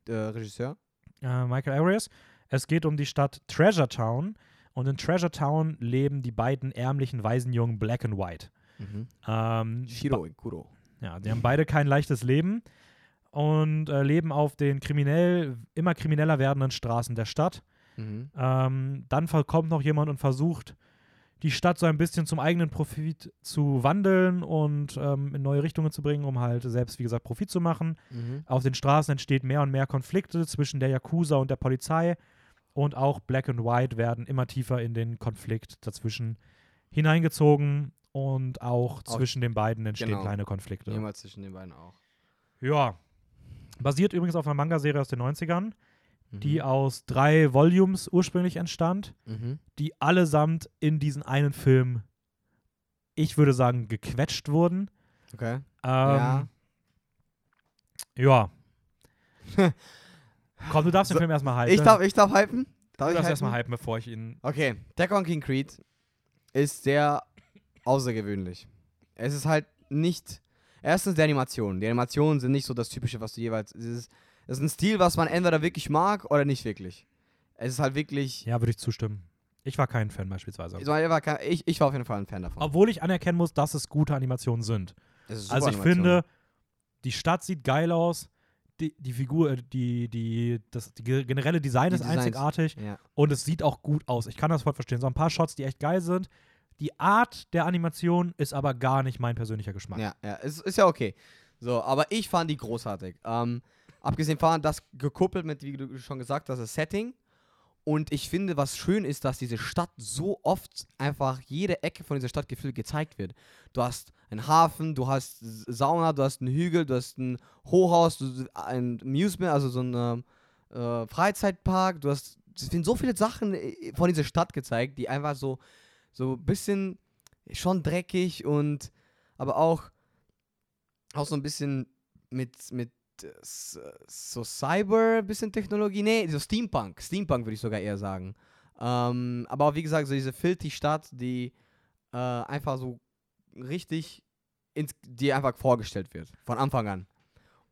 äh, Regisseur. äh, Michael Arias. Es geht um die Stadt Treasure Town und in Treasure Town leben die beiden ärmlichen Waisenjungen Black and White. Ähm, Shiro Ikuro. Ja, die haben beide kein leichtes Leben und äh, leben auf den kriminell, immer krimineller werdenden Straßen der Stadt. Mhm. Ähm, dann kommt noch jemand und versucht, die Stadt so ein bisschen zum eigenen Profit zu wandeln und ähm, in neue Richtungen zu bringen, um halt selbst, wie gesagt, Profit zu machen. Mhm. Auf den Straßen entsteht mehr und mehr Konflikte zwischen der Yakuza und der Polizei und auch Black and White werden immer tiefer in den Konflikt dazwischen hineingezogen und auch Auch- zwischen den beiden entstehen genau. kleine Konflikte. Immer zwischen den beiden auch. Ja. Basiert übrigens auf einer Manga-Serie aus den 90ern, die Mhm. aus drei Volumes ursprünglich entstand, Mhm. die allesamt in diesen einen Film, ich würde sagen, gequetscht wurden. Okay. Ähm, ja. (laughs) Komm, du darfst den So, Film erstmal halten. Ich darf, ich darf hypen? Darf du ich darfst erstmal hypen? hypen, bevor ich ihn. Okay, Attack on King Creed ist sehr außergewöhnlich. Es ist halt nicht. Erstens die Animationen. Die Animationen sind nicht so das Typische, was du jeweils. Es ist, es ist ein Stil, was man entweder wirklich mag oder nicht wirklich. Es ist halt wirklich. Ja, würde ich zustimmen. Ich war kein Fan beispielsweise. Ich, war kein- ich, ich war auf jeden Fall ein Fan davon. Obwohl ich anerkennen muss, dass es gute Animationen sind. Es ist Also super ich Animation. finde, die Stadt sieht geil aus, die, die Figur, äh, die, die, das die ge- generelle Design Die ist Designs. einzigartig Ja. und es sieht auch gut aus. Ich kann das voll verstehen. So ein paar Shots, die echt geil sind. Die Art der Animation ist aber gar nicht mein persönlicher Geschmack. Ja, ja, es ist ja okay. So, aber ich fand die großartig. Ähm, abgesehen von das gekuppelt mit, wie du schon gesagt hast, das Setting. Und ich finde, was schön ist, dass diese Stadt so oft einfach jede Ecke von dieser Stadt gefühlt gezeigt wird. Du hast einen Hafen, du hast Sauna, du hast einen Hügel, du hast ein Hochhaus, du, ein Amusement, also so ein ähm, äh, Freizeitpark. Du hast, es werden so viele Sachen äh, von dieser Stadt gezeigt, die einfach so, so ein bisschen schon dreckig und aber auch auch so ein bisschen mit, mit äh, so Cyber, bisschen Technologie. Nee, so Steampunk. Steampunk würde ich sogar eher sagen. Ähm, aber wie gesagt, so diese filthy Stadt, die äh, einfach so richtig, ins, die einfach vorgestellt wird. Von Anfang an.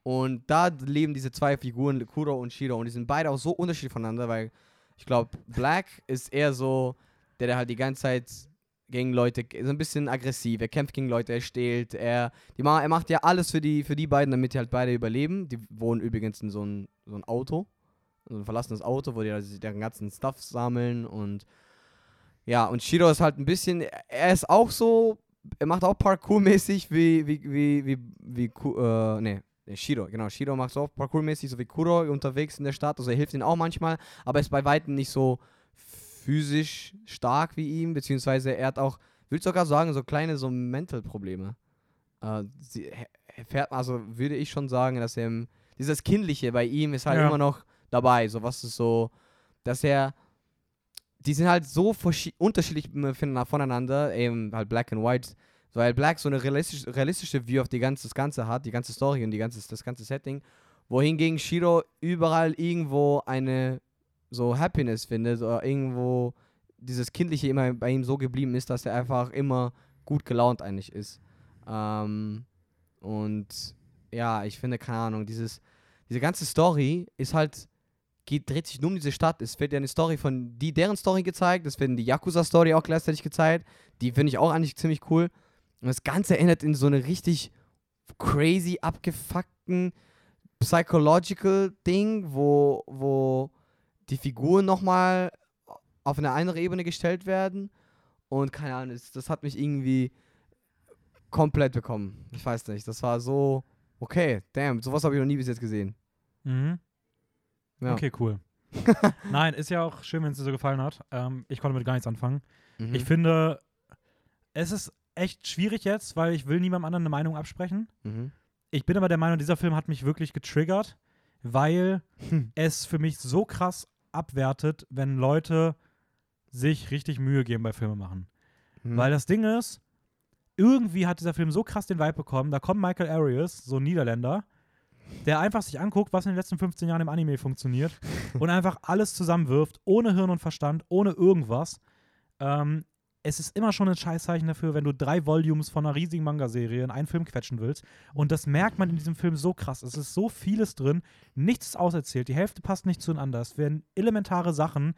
Und da leben diese zwei Figuren, Kuro und Shiro, und die sind beide auch so unterschiedlich voneinander, weil ich glaube, Black ist eher so, der, der halt die ganze Zeit gegen Leute, so ein bisschen aggressiv, er kämpft gegen Leute, er stehlt, er, die er macht ja alles für die, für die beiden, damit die halt beide überleben. Die wohnen übrigens in so ein, so ein Auto, so ein verlassenes Auto, wo die also deren ganzen Stuff sammeln und ja, und Shiro ist halt ein bisschen, er ist auch so, er macht auch Parkour-mäßig wie, wie, wie, wie, wie, äh, nee, Shiro, genau, Shiro macht so auch Parkour-mäßig, so wie Kuro unterwegs in der Stadt, also er hilft ihnen auch manchmal, aber er ist bei Weitem nicht so physisch stark wie ihm, beziehungsweise er hat auch, würde sogar sagen, so kleine so Mental-Probleme. Äh, sie, fährt, also würde ich schon sagen, dass er im, dieses Kindliche bei ihm ist halt Ja. immer noch dabei, so was ist so, dass er, die sind halt so unterschiedlich m- von- voneinander, eben halt Black and White, weil Black so eine realistisch, realistische View auf die ganze, das Ganze hat, die ganze Story und die ganze, das ganze Setting, wohingegen Shiro überall irgendwo eine so Happiness findet oder irgendwo dieses Kindliche immer bei ihm so geblieben ist, dass er einfach immer gut gelaunt eigentlich ist. Ähm, und ja, ich finde, keine Ahnung, dieses, diese ganze Story ist halt, geht, dreht sich nur um diese Stadt. Es wird ja eine Story von die, deren Story gezeigt, es wird die Yakuza-Story auch gleichzeitig gezeigt. Die finde ich auch eigentlich ziemlich cool. Und das Ganze endet in so eine richtig crazy, abgefuckten Psychological Ding, wo, wo die Figuren nochmal auf eine andere Ebene gestellt werden. Und keine Ahnung, das, das hat mich irgendwie komplett bekommen. Ich weiß nicht. Das war so, okay, damn, sowas habe ich noch nie bis jetzt gesehen. Mhm. Ja. Okay, cool. (laughs) Nein, ist ja auch schön, wenn es dir so gefallen hat. Ähm, ich konnte mit gar nichts anfangen. Mhm. Ich finde, es ist echt schwierig jetzt, weil ich will niemandem anderen eine Meinung absprechen. Mhm. Ich bin aber der Meinung, dieser Film hat mich wirklich getriggert, weil Hm. (laughs) es für mich so krass abwertet, wenn Leute sich richtig Mühe geben bei Filme machen. Mhm. Weil das Ding ist, irgendwie hat dieser Film so krass den Vibe bekommen, da kommt Michael Arias, so ein Niederländer, der einfach sich anguckt, was in den letzten 15 Jahren im Anime funktioniert (laughs) und einfach alles zusammenwirft, ohne Hirn und Verstand, ohne irgendwas. Ähm, es ist immer schon ein Scheißzeichen dafür, wenn du drei Volumes von einer riesigen Manga-Serie in einen Film quetschen willst. Und das merkt man in diesem Film so krass. Es ist so vieles drin, nichts ist auserzählt, die Hälfte passt nicht zueinander. Es werden elementare Sachen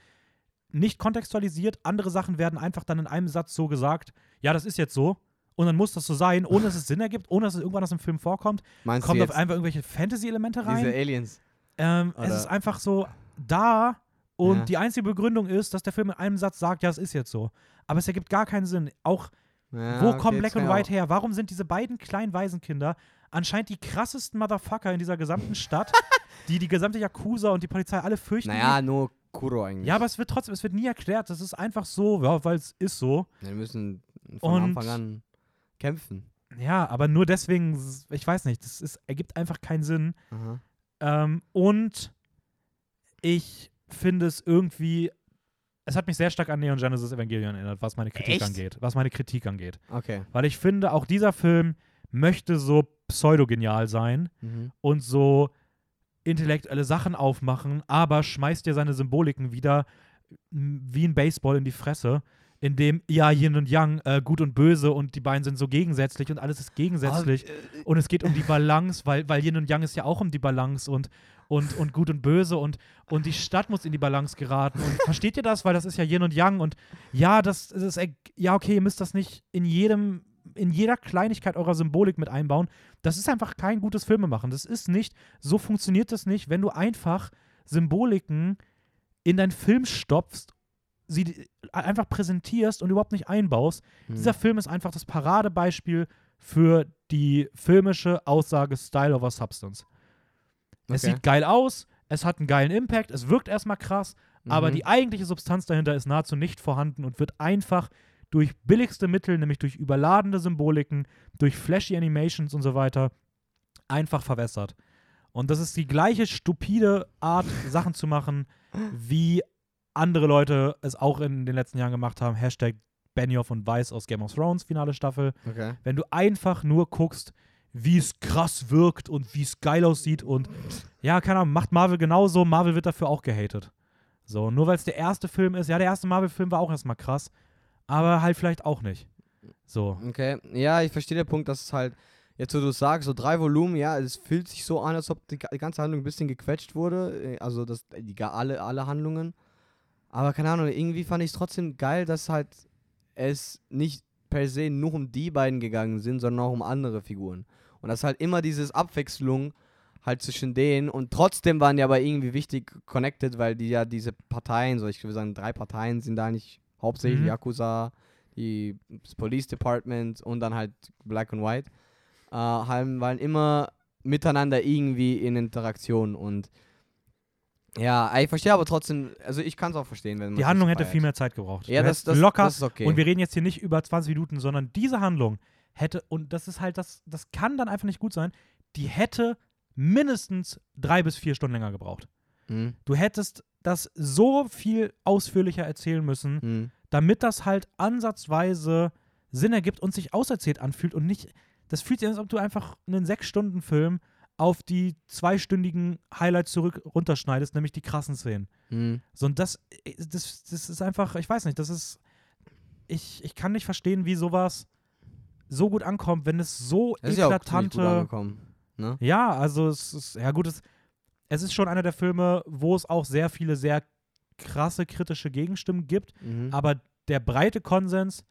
nicht kontextualisiert, andere Sachen werden einfach dann in einem Satz so gesagt, ja, das ist jetzt so. Und dann muss das so sein, ohne dass es Sinn ergibt, ohne dass es irgendwann aus dem Film vorkommt. Meinst Kommt auf einfach irgendwelche Fantasy-Elemente rein. diese Aliens? Ähm, es ist einfach so da und Ja. die einzige Begründung ist, dass der Film in einem Satz sagt, ja, es ist jetzt so. Aber es ergibt gar keinen Sinn. Auch, Ja, wo okay, kommen Black und White her? Warum sind diese beiden kleinen Waisenkinder anscheinend die krassesten Motherfucker in dieser gesamten Stadt, (laughs) die die gesamte Yakuza und die Polizei alle fürchten? naja, nur Kuro eigentlich. Ja, aber es wird trotzdem, es wird nie erklärt. Das ist einfach so, ja, weil es ist so. Ja, Wir müssen von Und- Anfang an kämpfen. Ja, aber nur deswegen, ich weiß nicht, das ist, ergibt einfach keinen Sinn. Ähm, und ich finde es irgendwie, es hat mich sehr stark an Neon Genesis Evangelion erinnert, was meine Kritik Echt? angeht. Was meine Kritik angeht. Okay. Weil ich finde, auch dieser Film möchte so pseudogenial sein Mhm. und so intellektuelle Sachen aufmachen, aber schmeißt dir seine Symboliken wieder wie ein Baseball in die Fresse, in dem ja Yin und Yang, äh, gut und böse und die beiden sind so gegensätzlich und alles ist gegensätzlich. Ah, Und es geht um die Balance, weil, weil Yin und Yang ist ja auch um die Balance und, und, und gut und böse und, und die Stadt muss in die Balance geraten. Und versteht ihr das? Weil das ist ja Yin und Yang und ja, das, das ist, ja, okay, ihr müsst das nicht in jedem, in jeder Kleinigkeit eurer Symbolik mit einbauen. Das ist einfach kein gutes Filmemachen. Das ist nicht, so funktioniert das nicht, wenn du einfach Symboliken in deinen Film stopfst, sie einfach präsentierst und überhaupt nicht einbaust. Mhm. Dieser Film ist einfach das Paradebeispiel für die filmische Aussage Style over Substance. Es Okay. sieht geil aus, es hat einen geilen Impact, es wirkt erstmal krass, aber Mhm. die eigentliche Substanz dahinter ist nahezu nicht vorhanden und wird einfach durch billigste Mittel, nämlich durch überladene Symboliken, durch flashy Animations und so weiter, einfach verwässert. Und das ist die gleiche stupide Art, Sachen zu machen, wie andere Leute es auch in den letzten Jahren gemacht haben. Hashtag Benioff und Weiss aus Game of Thrones, finale Staffel. Okay. Wenn du einfach nur guckst, wie es krass wirkt und wie es geil aussieht und ja, keine Ahnung, macht Marvel genauso. Marvel wird dafür auch gehatet. So, nur weil es der erste Film ist. Ja, der erste Marvel-Film war auch erstmal krass, aber halt vielleicht auch nicht. So. Okay. Ja, ich verstehe den Punkt, dass es halt, jetzt wo du sagst, so drei Volumen, ja, es fühlt sich so an, als ob die, ga- die ganze Handlung ein bisschen gequetscht wurde. äh, Also das, die, alle, alle Handlungen. Aber keine Ahnung, irgendwie fand ich es trotzdem geil, dass halt es nicht per se nur um die beiden gegangen sind, sondern auch um andere Figuren. Und dass halt immer dieses Abwechslung halt zwischen denen und trotzdem waren die aber irgendwie wichtig connected, weil die ja diese Parteien, so ich würde sagen, drei Parteien sind da nicht hauptsächlich Mhm. Yakuza, die das Police Department und dann halt Black and White, äh, haben, waren immer miteinander irgendwie in Interaktion und ja, ich verstehe aber trotzdem, also ich kann es auch verstehen, wenn man Die Handlung hätte viel mehr Zeit gebraucht. Ja, das, das, locker. das ist okay. Und wir reden jetzt hier nicht über 20 Minuten, sondern diese Handlung hätte, und das ist halt, das, das kann dann einfach nicht gut sein, die hätte mindestens drei bis vier Stunden länger gebraucht. Mhm. Du hättest das so viel ausführlicher erzählen müssen, Mhm. damit das halt ansatzweise Sinn ergibt und sich auserzählt anfühlt und nicht, das fühlt sich an, als ob du einfach einen Sechs-Stunden-Film auf die zweistündigen Highlights zurück runterschneidest, nämlich die krassen Szenen. Mhm. So, und das, das, das ist einfach, ich weiß nicht, das ist, ich, ich kann nicht verstehen, wie sowas so gut ankommt, wenn es so Das ist ja auch gut eklatante. Ne? Ja, also es ist, ja gut, es, es ist schon einer der Filme, wo es auch sehr viele sehr krasse kritische Gegenstimmen gibt, Mhm. aber der breite Konsens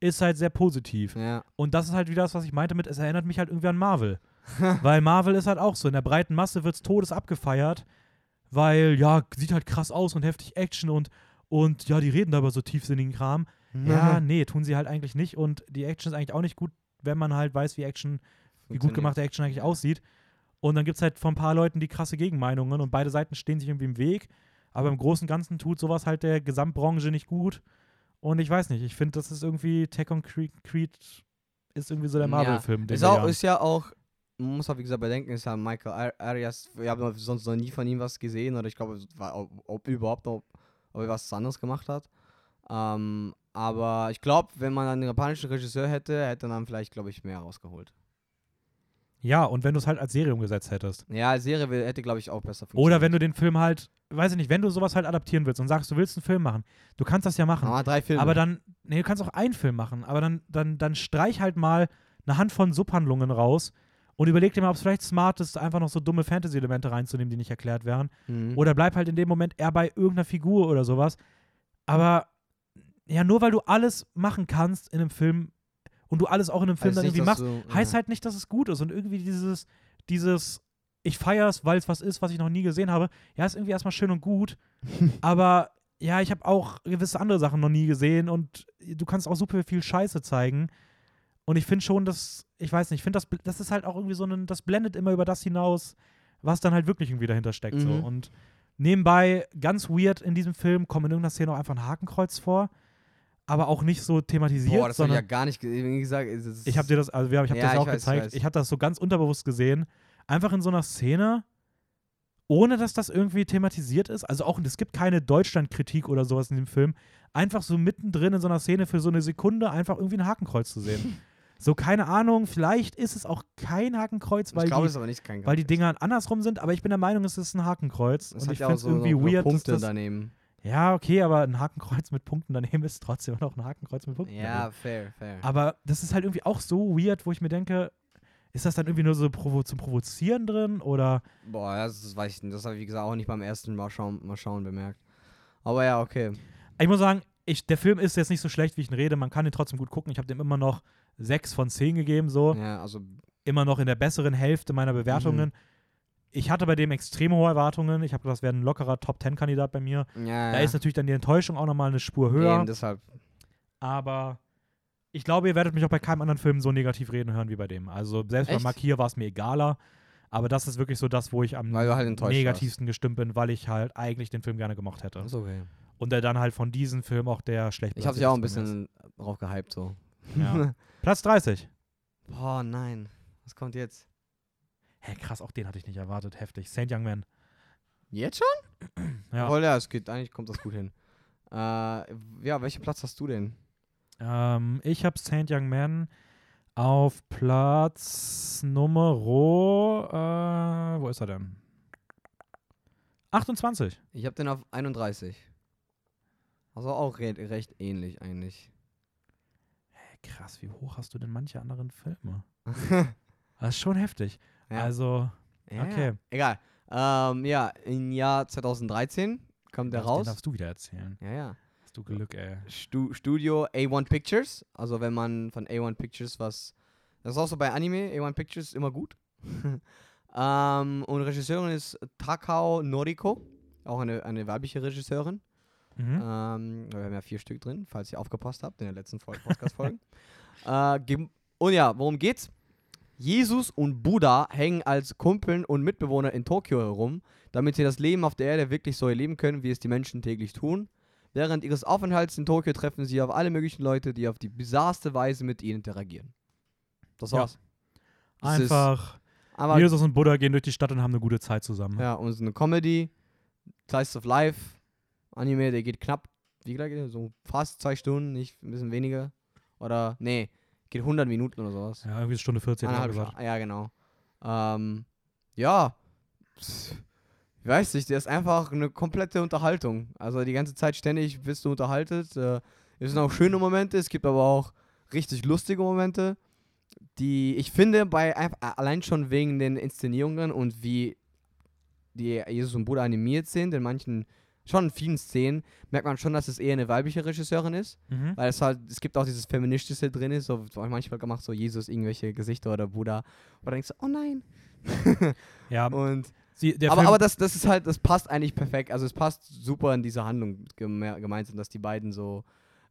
ist halt sehr positiv. Ja. Und das ist halt wieder das, was ich meinte mit, es erinnert mich halt irgendwie an Marvel. (laughs) weil Marvel ist halt auch so, in der breiten Masse wird es todes abgefeiert, weil, ja, sieht halt krass aus und heftig Action und, und ja, die reden da über so tiefsinnigen Kram. Ja, (laughs) nee, tun sie halt eigentlich nicht und die Action ist eigentlich auch nicht gut, wenn man halt weiß, wie Action, wie gut gemachte Action eigentlich aussieht. Und dann gibt es halt von ein paar Leuten die krasse Gegenmeinungen und beide Seiten stehen sich irgendwie im Weg. Aber im Großen und Ganzen tut sowas halt der Gesamtbranche nicht gut. Und ich weiß nicht, ich finde, das ist irgendwie Tech on Creed, ist irgendwie so der Ja. Marvel-Film. den Ist, auch, ist ja auch, man muss auch wie gesagt bedenken, ist ja Michael Ar- Arias, wir haben sonst noch nie von ihm was gesehen oder ich glaube, ob, ob überhaupt noch, ob er was anderes gemacht hat. Ähm, aber ich glaube, wenn man einen japanischen Regisseur hätte, hätte man dann vielleicht, glaube ich, mehr rausgeholt. Ja, und wenn du es halt als Serie umgesetzt hättest. Ja, als Serie hätte, glaube ich, auch besser funktioniert. Oder wenn du den Film halt, weiß ich nicht, wenn du sowas halt adaptieren willst und sagst, du willst einen Film machen, du kannst das ja machen. Ah, drei Filme. Aber dann, nee, du kannst auch einen Film machen, aber dann, dann, dann streich halt mal eine Hand von Subhandlungen raus und überleg dir mal, ob es vielleicht smart ist, einfach noch so dumme Fantasy-Elemente reinzunehmen, die nicht erklärt werden. Mhm. Oder bleib halt in dem Moment eher bei irgendeiner Figur oder sowas. Aber ja, nur weil du alles machen kannst in einem Film und du alles auch in einem Film Heißt dann nicht, irgendwie dass machst, du- heißt ja. halt nicht, dass es gut ist. Und irgendwie dieses, dieses, ich feier's, weil es was ist, was ich noch nie gesehen habe, ja, ist irgendwie erstmal schön und gut. (laughs) aber ja, ich habe auch gewisse andere Sachen noch nie gesehen und du kannst auch super viel Scheiße zeigen. Und ich finde schon, dass, ich weiß nicht, ich finde, das, das ist halt auch irgendwie so ein, das blendet immer über das hinaus, was dann halt wirklich irgendwie dahinter steckt. So. Mhm. Und nebenbei, ganz weird in diesem Film, kommt in irgendeiner Szene auch einfach ein Hakenkreuz vor, aber auch nicht so thematisiert, Boah, das habe ich ja gar nicht gesagt. ich habe dir das, also wir haben- ich habe Ja, das ich auch weiß, ich gezeigt. weiß. Ich, habe das so ganz unterbewusst gesehen. Einfach in so einer Szene, ohne dass das irgendwie thematisiert ist. Also auch, es gibt keine Deutschland-Kritik oder sowas in dem Film. Einfach so mittendrin in so einer Szene für so eine Sekunde einfach irgendwie ein Hakenkreuz zu sehen. (laughs) so, keine Ahnung, vielleicht ist es auch kein Hakenkreuz, weil ich glaube, die, es ist aber nicht kein weil die. Dinger andersrum sind, aber ich bin der Meinung, es ist ein Hakenkreuz. Das und ich ja finde es so irgendwie noch weird, dass Punkte das, daneben. Ja, okay, aber ein Hakenkreuz mit Punkten daneben ist trotzdem noch ein Hakenkreuz mit Punkten. daneben. Ja, fair, fair. Aber das ist halt irgendwie auch so weird, wo ich mir denke, ist das dann irgendwie nur so provo zum Provozieren drin oder Boah, das, das weiß ich nicht. Das habe ich, wie gesagt, auch nicht beim ersten Mal schauen, mal schauen bemerkt. Aber ja, okay. ich muss sagen, ich, der Film ist jetzt nicht so schlecht, wie ich ihn rede. Man kann ihn trotzdem gut gucken. Ich habe dem immer noch sechs von zehn gegeben, so. Ja, also, Immer noch in der besseren Hälfte meiner Bewertungen. Ich hatte bei dem extrem hohe Erwartungen. Ich habe gedacht, das wäre ein lockerer Top-10-Kandidat bei mir. ja, Da ja. ist natürlich dann die Enttäuschung auch nochmal eine Spur höher. Eben, deshalb. Aber ich glaube, ihr werdet mich auch bei keinem anderen Film so negativ reden hören wie bei dem. Also selbst Echt? bei Mark hier war es mir egaler. Aber das ist wirklich so das, wo ich am halt negativsten gestimmt bin, weil ich halt eigentlich den Film gerne gemocht hätte. Ist okay. Und der dann halt von diesem Film auch der schlecht Ich habe dich auch ein bisschen drauf gehypt, so. Ja. (laughs) Platz 30. Boah, nein. Was kommt jetzt? Hä, krass, auch den hatte ich nicht erwartet. Heftig. Saint Young Man. Jetzt schon? (clears throat) Ja. Obwohl, ja, es geht, eigentlich kommt das gut hin. Äh, ja, welchen Platz hast du denn? Ähm, ich habe Saint Young Man auf Platz Nummer. Äh, wo ist er denn? 28. Ich habe den auf 31. Also auch re recht ähnlich eigentlich. Hä, krass, wie hoch hast du denn manche anderen Filme? (laughs) Das ist schon heftig. Ja. Also, Ja, okay. Egal. Ähm, ja, im Jahr 2013 kam der den raus. darfst du wieder erzählen. Ja, ja. Hast du Glück, ey. Stu Studio A1 Pictures. Also wenn man von A1 Pictures was. Das ist auch so bei Anime, A1 Pictures immer gut. (laughs) ähm, und Regisseurin ist Takao Noriko. Auch eine, eine weibliche Regisseurin. Mhm. Ähm, wir haben ja vier Stück drin, falls ihr aufgepasst habt in der letzten Folge, Podcast-Folge. (laughs) äh, und ja, worum geht's? Jesus und Buddha hängen als Kumpeln und Mitbewohner in Tokio herum, damit sie das Leben auf der Erde wirklich so erleben können, wie es die Menschen täglich tun. Während ihres Aufenthalts in Tokio treffen sie auf alle möglichen Leute, die auf die bizarrste Weise mit ihnen interagieren. Das Ja. war's. Das ist- Einfach, Aber Jesus und Buddha gehen durch die Stadt und haben eine gute Zeit zusammen. Ja, und es ist eine Comedy, Slice of Life, Anime, der geht knapp, wie der? So fast zwei Stunden, nicht ein bisschen weniger. Oder, nee, geht 100 Minuten oder sowas. Ja, irgendwie Stunde 14 hat er Eineinhalb gesagt. Ja, genau. Ähm, ja, pff, ich weiß nicht, der ist einfach eine komplette Unterhaltung. Also die ganze Zeit ständig bist du unterhaltet. Äh, es sind auch schöne Momente, es gibt aber auch richtig lustige Momente, die ich finde, bei allein schon wegen den Inszenierungen und wie die Jesus und Buddha animiert sind, in manchen, schon in vielen Szenen, merkt man schon, dass es eher eine weibliche Regisseurin ist. Mhm. Weil es halt, es gibt auch dieses Feministische drin ist, so manchmal gemacht, so Jesus, irgendwelche Gesichter oder Buddha. Und dann denkst du, oh nein. (laughs) Ja, Und, sie, aber Film, aber das, das ist halt, das passt eigentlich perfekt. Also es passt super in diese Handlung geme gemeint sind, dass die beiden so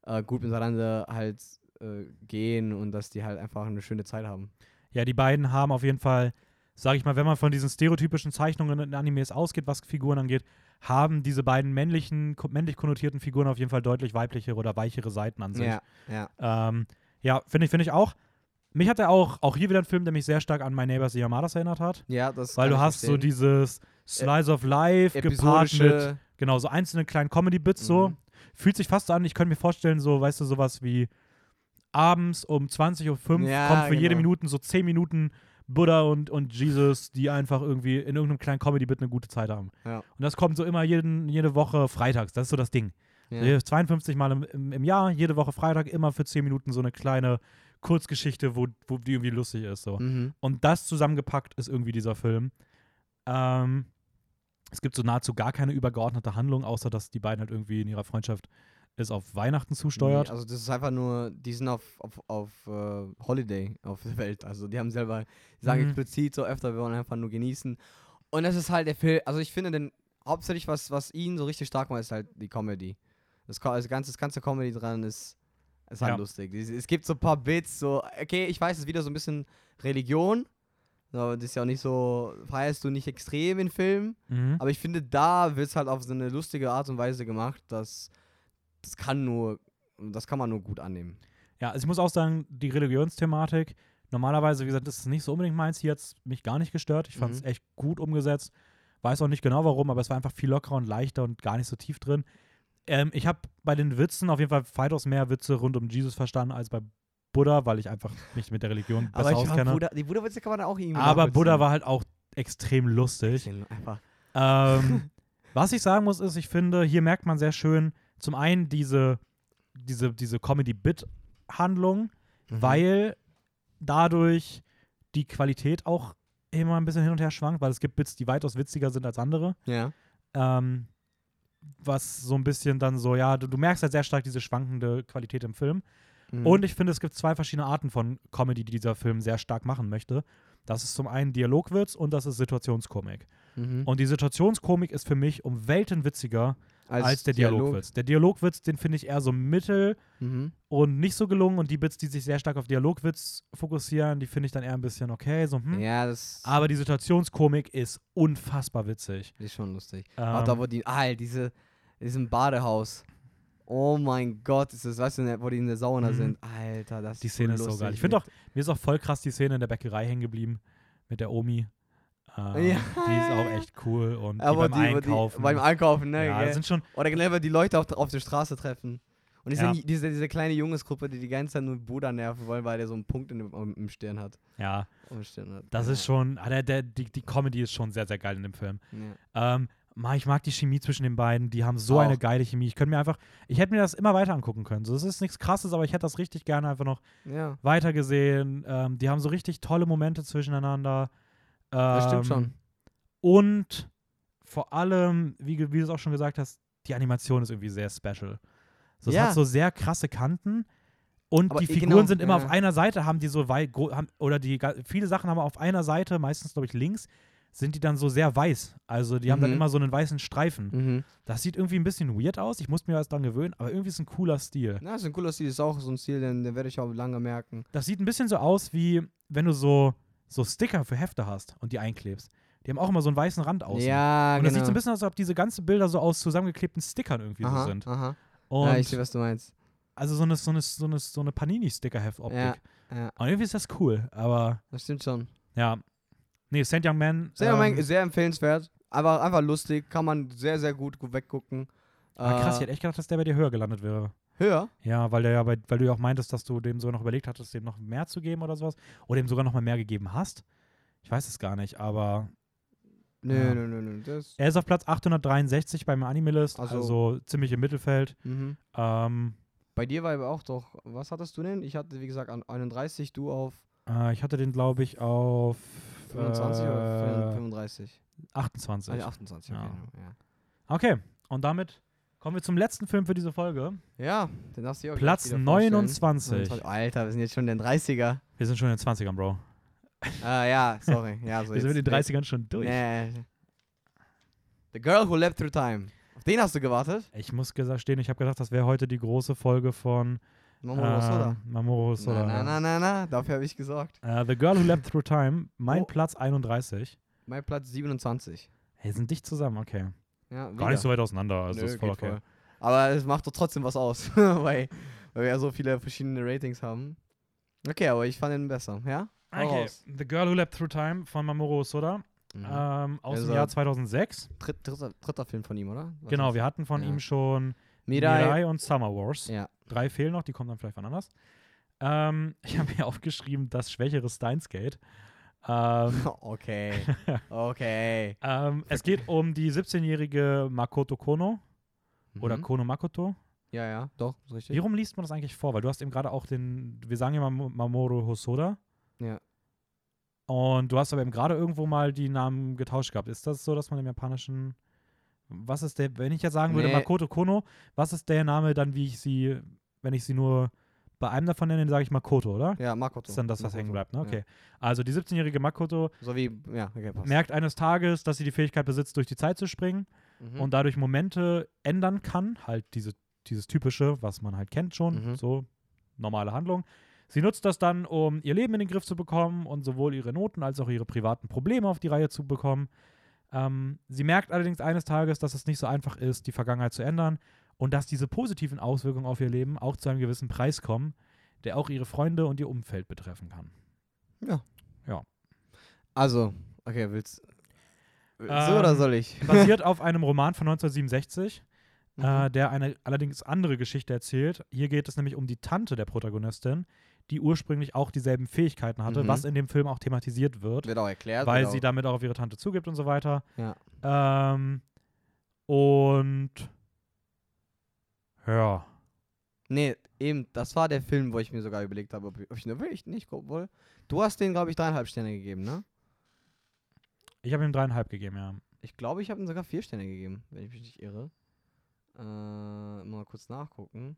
äh, gut miteinander halt äh, gehen und dass die halt einfach eine schöne Zeit haben. ja, die beiden haben auf jeden Fall, sag ich mal, wenn man von diesen stereotypischen Zeichnungen in Animes ausgeht, was Figuren angeht, haben diese beiden männlichen, männlich konnotierten Figuren auf jeden Fall deutlich weiblichere oder weichere Seiten an sich. Ja, ja. Ähm, ja, finde ich, finde ich auch. Mich hat er auch, auch hier wieder ein Film, der mich sehr stark an My Neighbors the Yamadas erinnert hat. Ja, das Weil du hast so verstehen. dieses Slice of Life gepaart mit, genau, so einzelne kleinen Comedy-Bits so. Mhm. Fühlt sich fast so an, ich könnte mir vorstellen, so, weißt du, sowas wie abends um 20.05 Uhr Ja, kommt für jede genau. Minute so 10 Minuten Buddha und, und Jesus, die einfach irgendwie in irgendeinem kleinen Comedy-Bit eine gute Zeit haben. Ja. Und das kommt so immer jeden, jede Woche freitags. Das ist so das Ding. Ja. So 52 Mal im, im, im Jahr, jede Woche Freitag, immer für 10 Minuten so eine kleine Kurzgeschichte, wo, wo die irgendwie lustig ist. So. Mhm. Und das zusammengepackt ist irgendwie dieser Film. Ähm, es gibt so nahezu gar keine übergeordnete Handlung, außer dass die beiden halt irgendwie in ihrer Freundschaft es auf Weihnachten zusteuert. Nee, also das ist einfach nur, die sind auf, auf, auf äh, Holiday auf der Welt. Also die haben selber, die sagen Mhm. explizit so öfter, wir wollen einfach nur genießen. Und das ist halt der Film, also ich finde den, hauptsächlich was, was ihn so richtig stark macht, ist halt die Comedy. Das, das, ganze, das ganze Comedy dran ist, ist halt Ja. lustig. Es, es gibt so ein paar Bits, so, okay, ich weiß, es ist wieder so ein bisschen Religion. So, das ist ja auch nicht so, feierst du nicht extrem in Filmen. Mhm. Aber ich finde, da wird es halt auf so eine lustige Art und Weise gemacht, dass das kann nur, das kann man nur gut annehmen. Ja, also ich muss auch sagen, die Religionsthematik, normalerweise, wie gesagt, das ist nicht so unbedingt meins. Hier hat es mich gar nicht gestört. Ich fand es Mhm. echt gut umgesetzt. Weiß auch nicht genau warum, aber es war einfach viel lockerer und leichter und gar nicht so tief drin. Ähm, ich habe bei den Witzen auf jeden Fall weitaus mehr Witze rund um Jesus verstanden als bei Buddha, weil ich einfach mich mit der Religion (laughs) besser Aber auskenne. Buddha, die Buddha-Witze kann man auch irgendwie aber. Buddha war halt auch extrem lustig. Ähm, (laughs) was ich sagen muss, ist, ich finde, hier merkt man sehr schön zum einen diese, diese, diese Comedy-Bit-Handlung, Mhm. weil dadurch die Qualität auch immer ein bisschen hin und her schwankt, weil es gibt Bits, die weitaus witziger sind als andere. Ja. Ähm, was so ein bisschen dann so, ja, du, du merkst halt sehr stark diese schwankende Qualität im Film. Mhm. Und ich finde, es gibt zwei verschiedene Arten von Comedy, die dieser Film sehr stark machen möchte. Das ist zum einen Dialogwitz und das ist Situationskomik. Mhm. Und die Situationskomik ist für mich um Welten witziger als, der Dialog. Dialogwitz. Der Dialogwitz, den finde ich eher so mittel Mhm. und nicht so gelungen. Und die Bits, die sich sehr stark auf Dialogwitz fokussieren, die finde ich dann eher ein bisschen okay. So, hm. Ja, das Aber die Situationskomik ist unfassbar witzig. ist schon lustig. Ähm, Auch da, wo die, ah, diese, diesem Badehaus. Oh mein Gott, ist das, weißt du, wo die in der Sauna Mhm. sind. Alter, das die Szene ist so geil. Ich finde auch, mir ist auch voll krass die Szene in der Bäckerei hängen geblieben mit der Omi. Ähm, Ja. Die ist auch echt cool. Und aber beim die, Einkaufen. Die, beim Einkaufen, ne? ja, das sind schon, Oder generell, wenn die Leute auf, auf der Straße treffen. Und diese, Ja. diese, diese kleine Jungsgruppe, die die ganze Zeit nur Buddha nerven wollen, weil der so einen Punkt in im, im Stirn hat. ja, Im Stirn hat. das ja. ist schon, ah, der, der, die, die Comedy ist schon sehr, sehr geil in dem Film. Ja. Ähm, ich mag die Chemie zwischen den beiden. Die haben so Auch. eine geile Chemie. Ich könnte mir einfach, ich hätte mir das immer weiter angucken können. So, es ist nichts Krasses, aber ich hätte das richtig gerne einfach noch ja. weiter gesehen. Ähm, die haben so richtig tolle Momente zwischeneinander. Ähm, Das stimmt schon. Und vor allem, wie, wie du es auch schon gesagt hast, die Animation ist irgendwie sehr special. So, es Ja. hat so sehr krasse Kanten. Und Aber die Figuren genau, sind immer ja. auf einer Seite, haben die so weit, haben, oder die, viele Sachen haben auf einer Seite, meistens glaube ich links, sind die dann so sehr weiß. Also die haben dann Mhm. immer so einen weißen Streifen. Mhm. Das sieht irgendwie ein bisschen weird aus. Ich muss mir das dran gewöhnen, aber irgendwie ist ein cooler Stil. Ja, ist ein cooler Stil, ist auch so ein Stil, den, den werde ich auch lange merken. Das sieht ein bisschen so aus, wie wenn du so, so Sticker für Hefte hast und die einklebst. Die haben auch immer so einen weißen Rand außen. Ja, und genau. das sieht so ein bisschen aus, als ob diese ganzen Bilder so aus zusammengeklebten Stickern irgendwie aha, so sind. Aha. Und ja, ich sehe, was du meinst. also so eine, so eine, so eine, so eine Panini-Sticker-Heft-Optik. Ja, ja, Und irgendwie ist das cool, aber das stimmt schon. ja. Nee, St. Young Man. Sehr, ähm, sehr empfehlenswert. Aber einfach lustig, kann man sehr, sehr gut, weggucken. ah, krass, ich Äh, hätte echt gedacht, dass der bei dir höher gelandet wäre. Höher? Ja, weil der ja bei, weil du ja auch meintest, dass du dem sogar noch überlegt hattest, dem noch mehr zu geben oder sowas. Oder ihm sogar noch mal mehr gegeben hast. Ich weiß es gar nicht, aber Nö, Ja. nö, nö, nö. Er ist auf Platz 863 beim Animalist, Also- also, ziemlich im Mittelfeld. mhm. Ähm, Bei dir war aber auch doch, was hattest du denn? Ich hatte, wie gesagt, an 31, du auf äh, ich hatte den, glaube ich, auf 25 oder äh, 35? 28. Ah, ja, 28, okay. Ja. Ja. Okay, und damit kommen wir zum letzten Film für diese Folge. ja, den darfst du auch Platz gleich wieder vorstellen. 29. Alter, wir sind jetzt schon in den 30er. Wir sind schon in den 20ern, Bro. Ah, ja, sorry. (laughs) Ja, so wir sind mit den 30ern schon durch. Nee. The Girl Who Leapt Through Time. Auf den hast du gewartet? Ich muss gestehen, ich habe gedacht, das wäre heute die große Folge von Mamoru Soda. äh, Mamoru Soda. Na, na, na, na, na, dafür habe ich gesorgt. Äh, The Girl Who Leapt Through Time, mein Oh. Platz 31. Mein Platz 27. Hey, sind dicht zusammen, okay. Ja, Gar nicht so weit auseinander, also Nö, ist voll okay. voll. Aber es macht doch trotzdem was aus, (laughs) weil, weil wir ja so viele verschiedene Ratings haben. Okay, aber ich fand ihn besser, ja? Hau Okay, raus. The Girl Who Leapt Through Time von Mamoru Soda Mhm. ähm, aus Also- dem Jahr 2006. Dritt, dritter, dritter Film von ihm, oder? Was Genau, wir hatten von Ja. ihm schon Mirai. Mirai und Summer Wars. Ja. Drei fehlen noch, die kommen dann vielleicht wann anders. Ähm, (laughs) ich habe hier aufgeschrieben, das schwächere Steins Gate. Ähm, (laughs) okay. Okay. (laughs) ähm, es geht um die 17-jährige Makoto Kono oder Mhm. Kono Makoto. Ja, ja, doch, richtig. Wie rum liest man das eigentlich vor? Weil du hast eben gerade auch den, wir sagen ja mal Mamoru Hosoda. Ja. Und du hast aber eben gerade irgendwo mal die Namen getauscht gehabt. Ist das so, dass man im Japanischen. Was ist der, wenn ich jetzt sagen würde, Nee. Makoto Kono, was ist der Name dann, wie ich sie, wenn ich sie nur bei einem davon nenne, sage ich Makoto, oder? Ja, Makoto. Das ist dann das, was Makoto. hängen bleibt, ne? Ja. Okay. Also die 17-jährige Makoto So wie, ja, okay, merkt eines Tages, dass sie die Fähigkeit besitzt, durch die Zeit zu springen Mhm. und dadurch Momente ändern kann. Halt diese, dieses typische, was man halt kennt schon, Mhm. so normale Handlung. Sie nutzt das dann, um ihr Leben in den Griff zu bekommen und sowohl ihre Noten als auch ihre privaten Probleme auf die Reihe zu bekommen. Ähm, sie merkt allerdings eines Tages, dass es nicht so einfach ist, die Vergangenheit zu ändern und dass diese positiven Auswirkungen auf ihr Leben auch zu einem gewissen Preis kommen, der auch ihre Freunde und ihr Umfeld betreffen kann. Ja. Ja. Also, okay, willst So Ähm, oder soll ich? (laughs) (laughs) Basiert auf einem Roman von 1967. Mhm. äh, der eine allerdings andere Geschichte erzählt. Hier geht es nämlich um die Tante der Protagonistin, die ursprünglich auch dieselben Fähigkeiten hatte, Mhm. was in dem Film auch thematisiert wird, Wird auch erklärt. weil wird sie auch, damit auch auf ihre Tante zugibt und so weiter. Ja. Ähm, und ja, Nee, eben, das war der Film, wo ich mir sogar überlegt habe, ob ich, ob ich nur wirklich nicht gucken wollte. Du hast den, glaube ich, dreieinhalb Sterne gegeben, ne? ich habe ihm dreieinhalb gegeben, ja. Ich glaube, ich habe ihm sogar vier Sterne gegeben, wenn ich mich nicht irre. Äh, mal kurz nachgucken.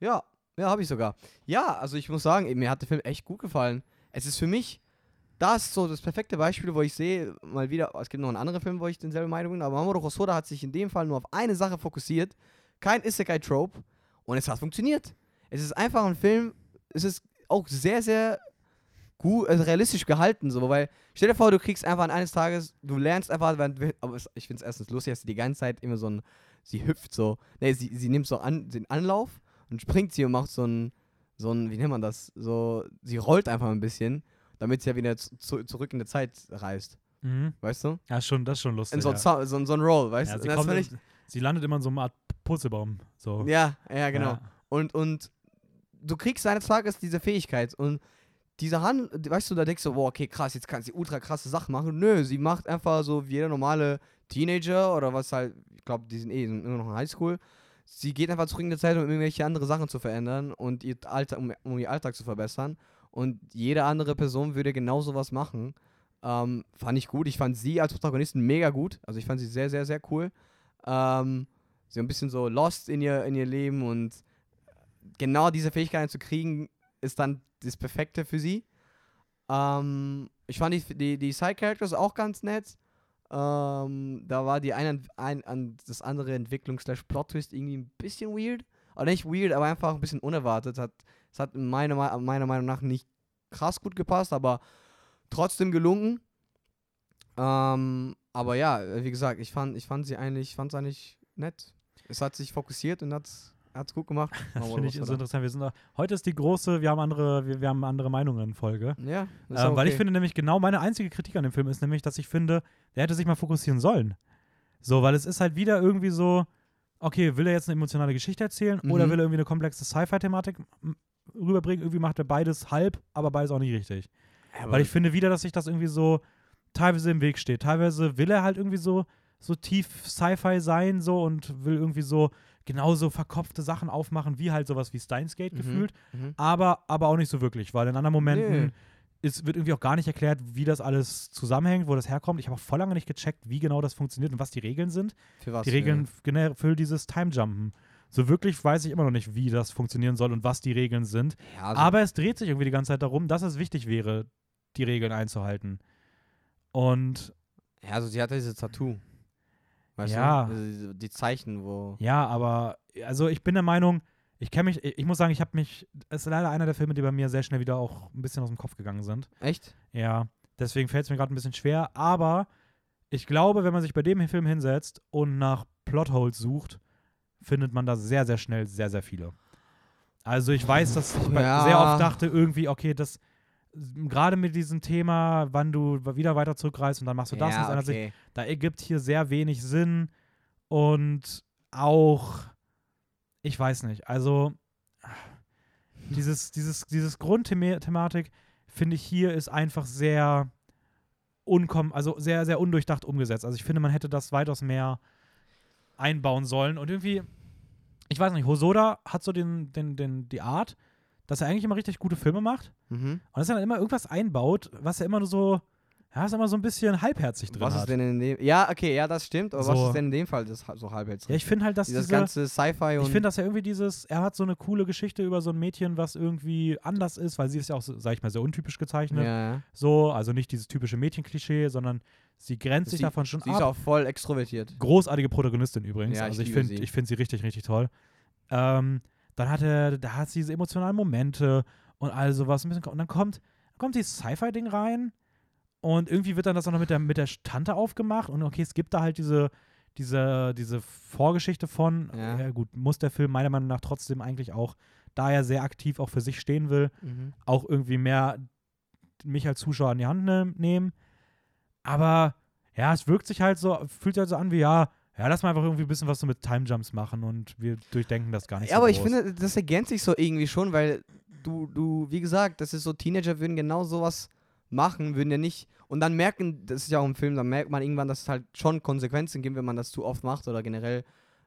Ja, ja, habe ich sogar. Ja, also ich muss sagen, mir hat der Film echt gut gefallen. Es ist für mich das so das perfekte Beispiel, wo ich sehe, mal wieder, es gibt noch einen anderen Film, wo ich denselbe Meinung bin, aber Mamoru Hosoda hat sich in dem Fall nur auf eine Sache fokussiert. Kein Isekai-Trope. Und es hat funktioniert. Es ist einfach ein Film, es ist auch sehr, sehr gut, also realistisch gehalten, so, weil stell dir vor, du kriegst einfach an eines Tages, du lernst einfach, aber ich finde es erstens lustig, dass sie die ganze Zeit immer so ein, sie hüpft so, ne, sie, sie nimmt so an, den Anlauf und springt sie und macht so ein, so ein, wie nennt man das, so, sie rollt einfach ein bisschen, damit sie ja wieder zu, zurück in die Zeit reist, Mhm. weißt du? Ja, schon, das ist schon lustig. In so, ein ja. So, ein- so ein Roll, weißt Ja, du? Sie, landet immer in so einer Art Purzelbaum. So. ja, ja, genau. Ja. Und, und du kriegst eines Tages diese Fähigkeit und diese Hand, weißt du, da denkst du, boah, okay, krass, jetzt kann sie ultra krasse Sachen machen. Nö, sie macht einfach so wie jeder normale Teenager oder was halt, ich glaube, die sind eh sind immer noch in Highschool. Sie geht einfach zurück in die Zeit, um irgendwelche andere Sachen zu verändern und ihr Alltag, um, um ihr Alltag zu verbessern. Und jede andere Person würde genau sowas machen. Ähm, fand ich gut. Ich fand sie als Protagonistin mega gut. Also ich fand sie sehr, sehr, sehr cool. Ähm, sie ein bisschen so lost in ihr, in ihr Leben und genau diese Fähigkeiten zu kriegen, ist dann das Perfekte für sie. Ähm, ich fand die, die, die Side-Characters auch ganz nett. Ähm, da war die eine, ein, an das andere Entwicklung-Plot-Twist irgendwie ein bisschen weird. Oder nicht weird, aber einfach ein bisschen unerwartet. Hat, es hat meiner, Me- meiner Meinung nach nicht krass gut gepasst, aber trotzdem gelungen. Ähm, aber ja, wie gesagt, ich fand, ich fand sie eigentlich, fand eigentlich nett. Es hat sich fokussiert und hat es gut gemacht. (laughs) Das finde ich so interessant. Wir sind da, heute ist die große, wir haben andere, wir, wir haben andere Meinungen Folge. Ja, das ist Ähm, Weil ich okay. finde nämlich genau meine einzige Kritik an dem Film ist nämlich, dass ich finde, der hätte sich mal fokussieren sollen. So, weil es ist halt wieder irgendwie so, okay, will er jetzt eine emotionale Geschichte erzählen oder Mhm. will er irgendwie eine komplexe Sci-Fi-Thematik rüberbringen? Irgendwie macht er beides halb, aber beides auch nicht richtig. Ja, Weil ich finde wieder, dass sich das irgendwie so teilweise im Weg steht. Teilweise will er halt irgendwie so, so tief Sci-Fi sein so und will irgendwie so genauso verkopfte Sachen aufmachen, wie halt sowas wie Steins Gate Mhm. gefühlt Mhm. aber, aber auch nicht so wirklich, weil in anderen Momenten Nee. ist, wird irgendwie auch gar nicht erklärt, wie das alles zusammenhängt, wo das herkommt. Ich habe auch voll lange nicht gecheckt, wie genau das funktioniert und was die Regeln sind. Für was? die Regeln generell für dieses Time-Jumpen. So wirklich weiß ich immer noch nicht, wie das funktionieren soll und was die Regeln sind. Ja, also, aber es dreht sich irgendwie die ganze Zeit darum, dass es wichtig wäre, die Regeln einzuhalten. Und ja, also sie hat ja dieses Tattoo. Weißt Ja. du? Also diese- die Zeichen, wo. ja, aber also ich bin der Meinung, ich kenne mich, ich muss sagen, ich habe mich, es ist leider einer der Filme, die bei mir sehr schnell wieder auch ein bisschen aus dem Kopf gegangen sind. Echt? Ja, deswegen fällt es mir gerade ein bisschen schwer. Aber ich glaube, wenn man sich bei dem Film hinsetzt und nach Plotholes sucht, findet man da sehr, sehr schnell sehr, sehr viele. Also ich weiß, dass ich Ja. sehr oft dachte, irgendwie, okay, das gerade mit diesem Thema, wann du wieder weiter zurückreist und dann machst du das ja, ändert sich, okay. da ergibt hier sehr wenig Sinn und auch, ich weiß nicht, also dieses, dieses, dieses Grundthematik finde ich, hier ist einfach sehr unkom also sehr, sehr undurchdacht umgesetzt. Also ich finde, man hätte das weitaus mehr einbauen sollen. Und irgendwie, ich weiß nicht, Hosoda hat so den, den, den, die Art, dass er eigentlich immer richtig gute Filme macht. Mhm. Und dass er dann immer irgendwas einbaut, was er immer nur so, ja, ist immer so ein bisschen halbherzig drin Was hat. ist denn in dem. Ja, okay, ja, das stimmt. Aber was So. ist denn in dem Fall das so halbherzig? ja, ich finde halt, dass Dieses diese, ganze Sci-Fi und. ich finde, dass er irgendwie dieses, er hat so eine coole Geschichte über so ein Mädchen, was irgendwie anders ist, weil sie ist ja auch, so, sag ich mal, sehr untypisch gezeichnet. ja, ja. So, also nicht dieses typische Mädchenklischee, sondern sie grenzt sich Sie- davon schon Sie ab. ist auch voll extrovertiert. Großartige Protagonistin übrigens. Ja, ich also ich finde sie. ich find sie richtig, richtig toll. Ähm, dann hat er, da hat sie diese emotionalen Momente und all sowas. Ein bisschen, und dann kommt, kommt dieses Sci-Fi-Ding rein und irgendwie wird dann das auch noch mit der, mit der Tante aufgemacht und okay, es gibt da halt diese, diese, diese Vorgeschichte von, Ja. ja gut, muss der Film meiner Meinung nach trotzdem eigentlich auch, da er sehr aktiv auch für sich stehen will, Mhm. auch irgendwie mehr mich als Zuschauer an die Hand ne nehmen. Aber ja, es wirkt sich halt so, fühlt sich halt so an wie, ja, ja, lass mal einfach irgendwie ein bisschen was so mit Time Jumps machen und wir durchdenken das gar nicht Ja, so aber ich groß. finde, das ergänzt sich so irgendwie schon, weil du, du, wie gesagt, das ist so, Teenager würden genau sowas machen, würden ja nicht. Und dann merken, das ist ja auch im Film, dann merkt man irgendwann, dass es halt schon Konsequenzen gibt, wenn man das zu oft macht oder generell,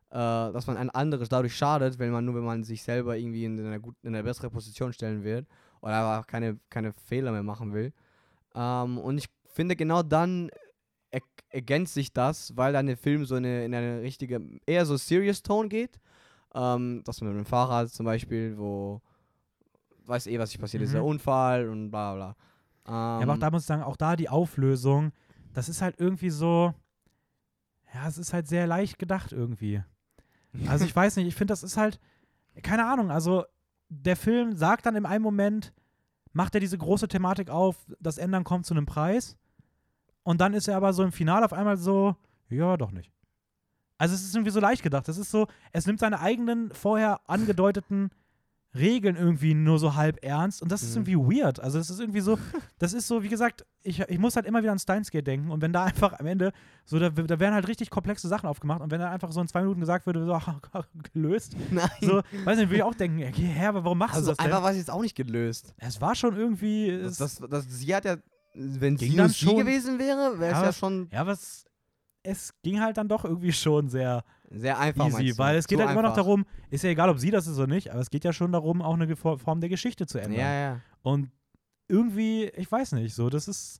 äh, dass man ein anderes dadurch schadet, wenn man nur, wenn man sich selber irgendwie in eine, gut, in eine bessere Position stellen wird oder auch keine, keine Fehler mehr machen will. Ähm, und ich finde, genau dann er ergänzt sich das, weil dann der Film so eine, in eine richtige, eher so Serious Tone geht. Ähm, das mit dem Fahrrad zum Beispiel, wo weiß eh, was nicht passiert ist, Mhm. der Unfall und bla bla. Ähm, Ja, aber auch da muss ich sagen, auch da die Auflösung, das ist halt irgendwie so, ja, es ist halt sehr leicht gedacht irgendwie. Also ich weiß nicht, ich finde, das ist halt, keine Ahnung, also der Film sagt dann in einem Moment, macht er diese große Thematik auf, das Ändern kommt zu einem Preis und dann ist er aber so im Finale auf einmal so, ja, doch nicht. Also es ist irgendwie so leicht gedacht. Es ist so, es nimmt seine eigenen vorher angedeuteten Regeln irgendwie nur so halb ernst und das ist Mhm. irgendwie weird. Also das ist irgendwie so, (laughs) das ist so, wie gesagt, ich, ich muss halt immer wieder an Steins Gate denken und wenn da einfach am Ende so, da, da werden halt richtig komplexe Sachen aufgemacht und wenn da einfach so in zwei Minuten gesagt würde, so, (laughs) gelöst, Nein. so, weiß nicht, würde ich auch denken, okay, hä, aber warum machst also du das einfach denn? war es jetzt auch nicht gelöst. Es war schon irgendwie, Das, es, das, das, sie hat ja, wenn sie nur sie gewesen wäre, wäre es Ja, ja schon ja, was, es ging halt dann doch irgendwie schon sehr sehr einfach. easy, weil es geht Zu halt immer noch einfach. darum, ist ja egal, ob sie das ist oder nicht, aber es geht ja schon darum, auch eine Form der Geschichte zu ändern. Ja, ja. Und irgendwie, ich weiß nicht, so, das ist,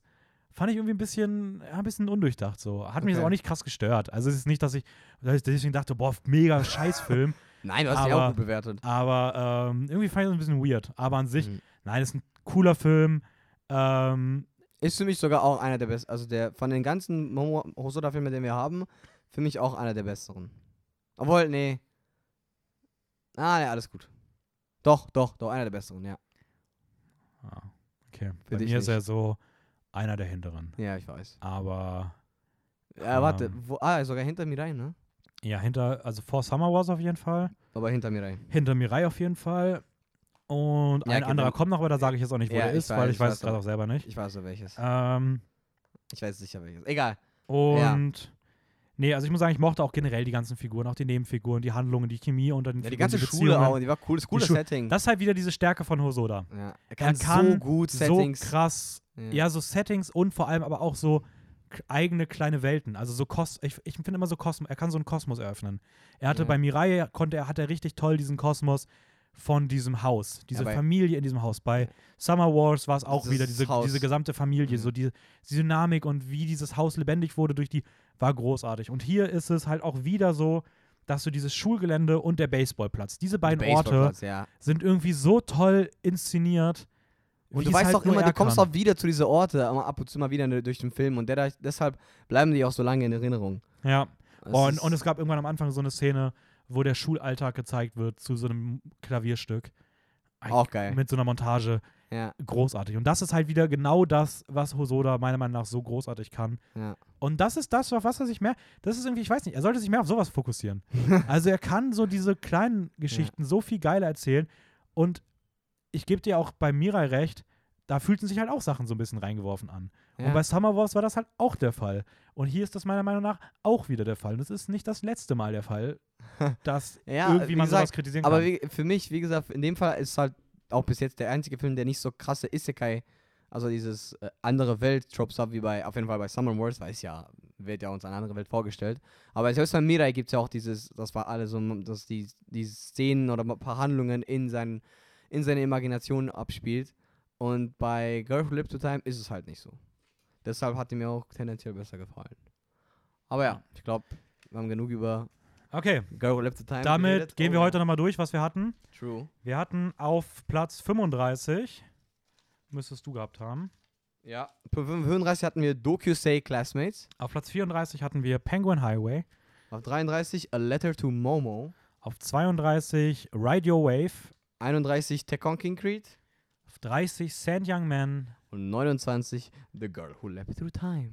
fand ich irgendwie ein bisschen, ja, ein bisschen undurchdacht so. Hat mich jetzt Okay. auch nicht krass gestört. Also es ist nicht, dass ich, dass ich deswegen dachte, boah, mega Scheißfilm, (laughs) Nein, du hast dich auch Aber- gut bewertet. aber ähm, irgendwie fand ich das ein bisschen weird. Aber an sich, Mhm. nein, ist ein cooler Film. Ähm, Ist für mich sogar auch einer der besten. Also der von den ganzen Hosoda-Filmen, den wir haben, für mich auch einer der besseren. Obwohl, nee. Ah, ja, alles gut. Doch, doch, doch, einer der besseren, ja. ah, okay, Für bei mir ist nicht. er so einer der hinteren. Ja, ich weiß. Aber Ja, warte, Ähm. wo, ah, sogar hinter mir rein, ne? ja, hinter, also vor Summer Wars auf jeden Fall. Aber hinter mir rein. Hinter Mirai auf jeden Fall. Und Ja, ein okay, anderer kommt noch, aber da sage ich jetzt auch nicht, wo Ja, der ist, weil weiß, ich ich weiß es gerade auch. selber nicht. Ich weiß so welches. Ähm, Ich weiß sicher welches. Egal. und nee, also ich muss sagen, ich mochte auch generell die ganzen Figuren, auch die Nebenfiguren, die Handlungen, die Chemie unter den Ja, die Figuren, ganze Beziehungen. Schule auch, die war cool, das coole Setting. Das ist halt wieder diese Stärke von Hosoda. ja. Er Er kann, kann so gut So Settings. krass, ja. so Settings und vor allem aber auch so eigene kleine Welten. Also so Kos ich, ich finde immer so Kosmos, er kann so einen Kosmos eröffnen. Er hatte Ja. bei Mirai, konnte er, hat er richtig toll diesen Kosmos von diesem Haus, diese bei- Familie in diesem Haus. Bei Summer Wars war es auch wieder diese, Haus. diese gesamte Familie, Mhm. so die, die Dynamik und wie dieses Haus lebendig wurde durch die, war großartig. Und hier ist es halt auch wieder so, dass du dieses Schulgelände und der Baseballplatz, diese beiden Orte Baseballplatz, ja. sind irgendwie so toll inszeniert. Und du weißt halt immer, er du kommst auch wieder zu diesen Orte, aber ab und zu mal wieder durch den Film und der, deshalb bleiben die auch so lange in Erinnerung. Ja. Und, und es gab irgendwann am Anfang so eine Szene, wo der Schulalltag gezeigt wird zu so einem Klavierstück. Ein- Auch geil. Mit so einer Montage. ja, Großartig. Und das ist halt wieder genau das, was Hosoda meiner Meinung nach so großartig kann. ja. Und das ist das, auf was er sich mehr, das ist irgendwie, ich weiß nicht, er sollte sich mehr auf sowas fokussieren. (laughs) also er kann so diese kleinen Geschichten so viel geiler erzählen. Und ich gebe dir auch bei Mirai recht, da fühlten sich halt auch Sachen so ein bisschen reingeworfen an. ja. Und bei Summer Wars war das halt auch der Fall. Und hier ist das meiner Meinung nach auch wieder der Fall. Und es ist nicht das letzte Mal der Fall, (laughs) dass Ja, irgendwie wie man sowas gesagt, kritisieren aber kann. wie, für mich, wie gesagt, in dem Fall ist halt auch bis jetzt der einzige Film, der nicht so krasse Isekai also dieses äh, andere Welt-Tropes habe, wie bei, auf jeden Fall bei Summer Wars, weil es ja, wird ja uns eine andere Welt vorgestellt. Aber selbst bei Mirai gibt es ja auch dieses, das war alles so, dass die, die Szenen oder ein paar Handlungen in, seinen, in seine Imagination abspielt. Und bei Girl Who Lived to Time ist es halt nicht so. Deshalb hat die mir auch tendenziell besser gefallen. Aber ja, ich glaube, wir haben genug über Okay, Who Lived to Time damit gehen Oh, wir heute nochmal durch, was wir hatten. True. Wir hatten auf Platz 35, müsstest du gehabt haben. Ja. Auf 35 hatten wir Dokusei Classmates. Auf Platz 34 hatten wir Penguin Highway. Auf 33 A Letter to Momo. Auf 32 Ride Your Wave. 31 Tekken King Creed. Auf 30 Sand Young Man. Und 29 The Girl Who Leapt Through Time.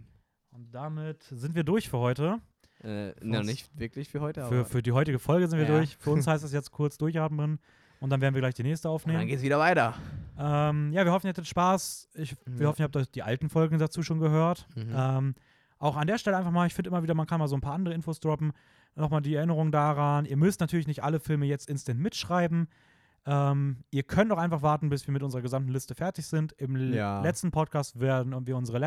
Und damit sind wir durch für heute. Äh, uns- nicht wirklich für heute, Für, für die heutige Folge sind wir Ja. durch. Für uns (laughs) heißt es jetzt kurz durchatmen. Und dann werden wir gleich die nächste und dann aufnehmen. geht's wieder weiter. Ähm, ja, wir hoffen, ihr hattet Spaß. Ich, wir Ja. hoffen, ihr habt euch die alten Folgen dazu schon gehört. Mhm. Ähm, auch an der Stelle einfach mal, ich finde immer wieder, man kann mal so ein paar andere Infos droppen. Nochmal die Erinnerung daran. Ihr müsst natürlich nicht alle Filme jetzt instant mitschreiben. Ähm, ihr könnt auch einfach warten, bis wir mit unserer gesamten Liste fertig sind. Im Ja. letzten Podcast werden wir unsere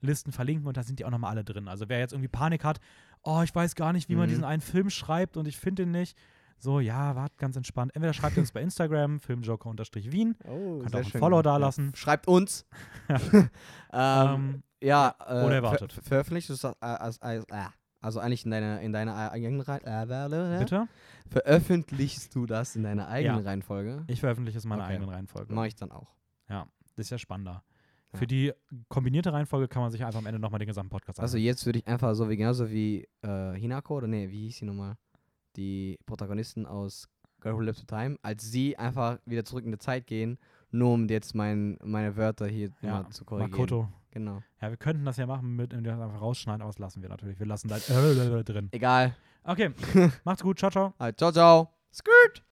Letterbox-Listen verlinken und da sind die auch nochmal alle drin. Also wer jetzt irgendwie Panik hat, oh, ich weiß gar nicht, wie man Mhm. diesen einen Film schreibt und ich finde ihn nicht. So, ja, wart ganz entspannt. Entweder schreibt ihr uns bei Instagram, (laughs) filmjoker-wien. Oh, Könnt auch ein schön. Follow Ja. dalassen. Schreibt uns. (laughs) (laughs) ähm, Ähm, ja, ja, oder äh, ihr wartet. ver veröffentlichst du es äh, als, als, äh, also eigentlich in deiner in deiner eigenen Reihe. Äh, bitte? Veröffentlichst du das in deiner eigenen Ja. Reihenfolge? Ich veröffentliche es in meiner Okay. eigenen Reihenfolge. Mache ich dann auch. Das ist ja spannender. Für die kombinierte Reihenfolge kann man sich einfach am Ende nochmal den gesamten Podcast Also anhören. jetzt würde ich einfach so wie genauso wie äh, Hinako oder nee, wie hieß sie nochmal? Die Protagonisten aus Girl Who Lives to Time, als sie einfach wieder zurück in die Zeit gehen, nur um jetzt mein, meine Wörter hier ja, mal zu korrigieren. Makoto. Genau. Ja, wir könnten das ja machen, mit wir das einfach rausschneiden, aber das lassen wir natürlich. Wir lassen da (laughs) drin. Egal. Okay, (laughs) macht's gut. Ciao, ciao. Also, ciao, ciao. Skirt.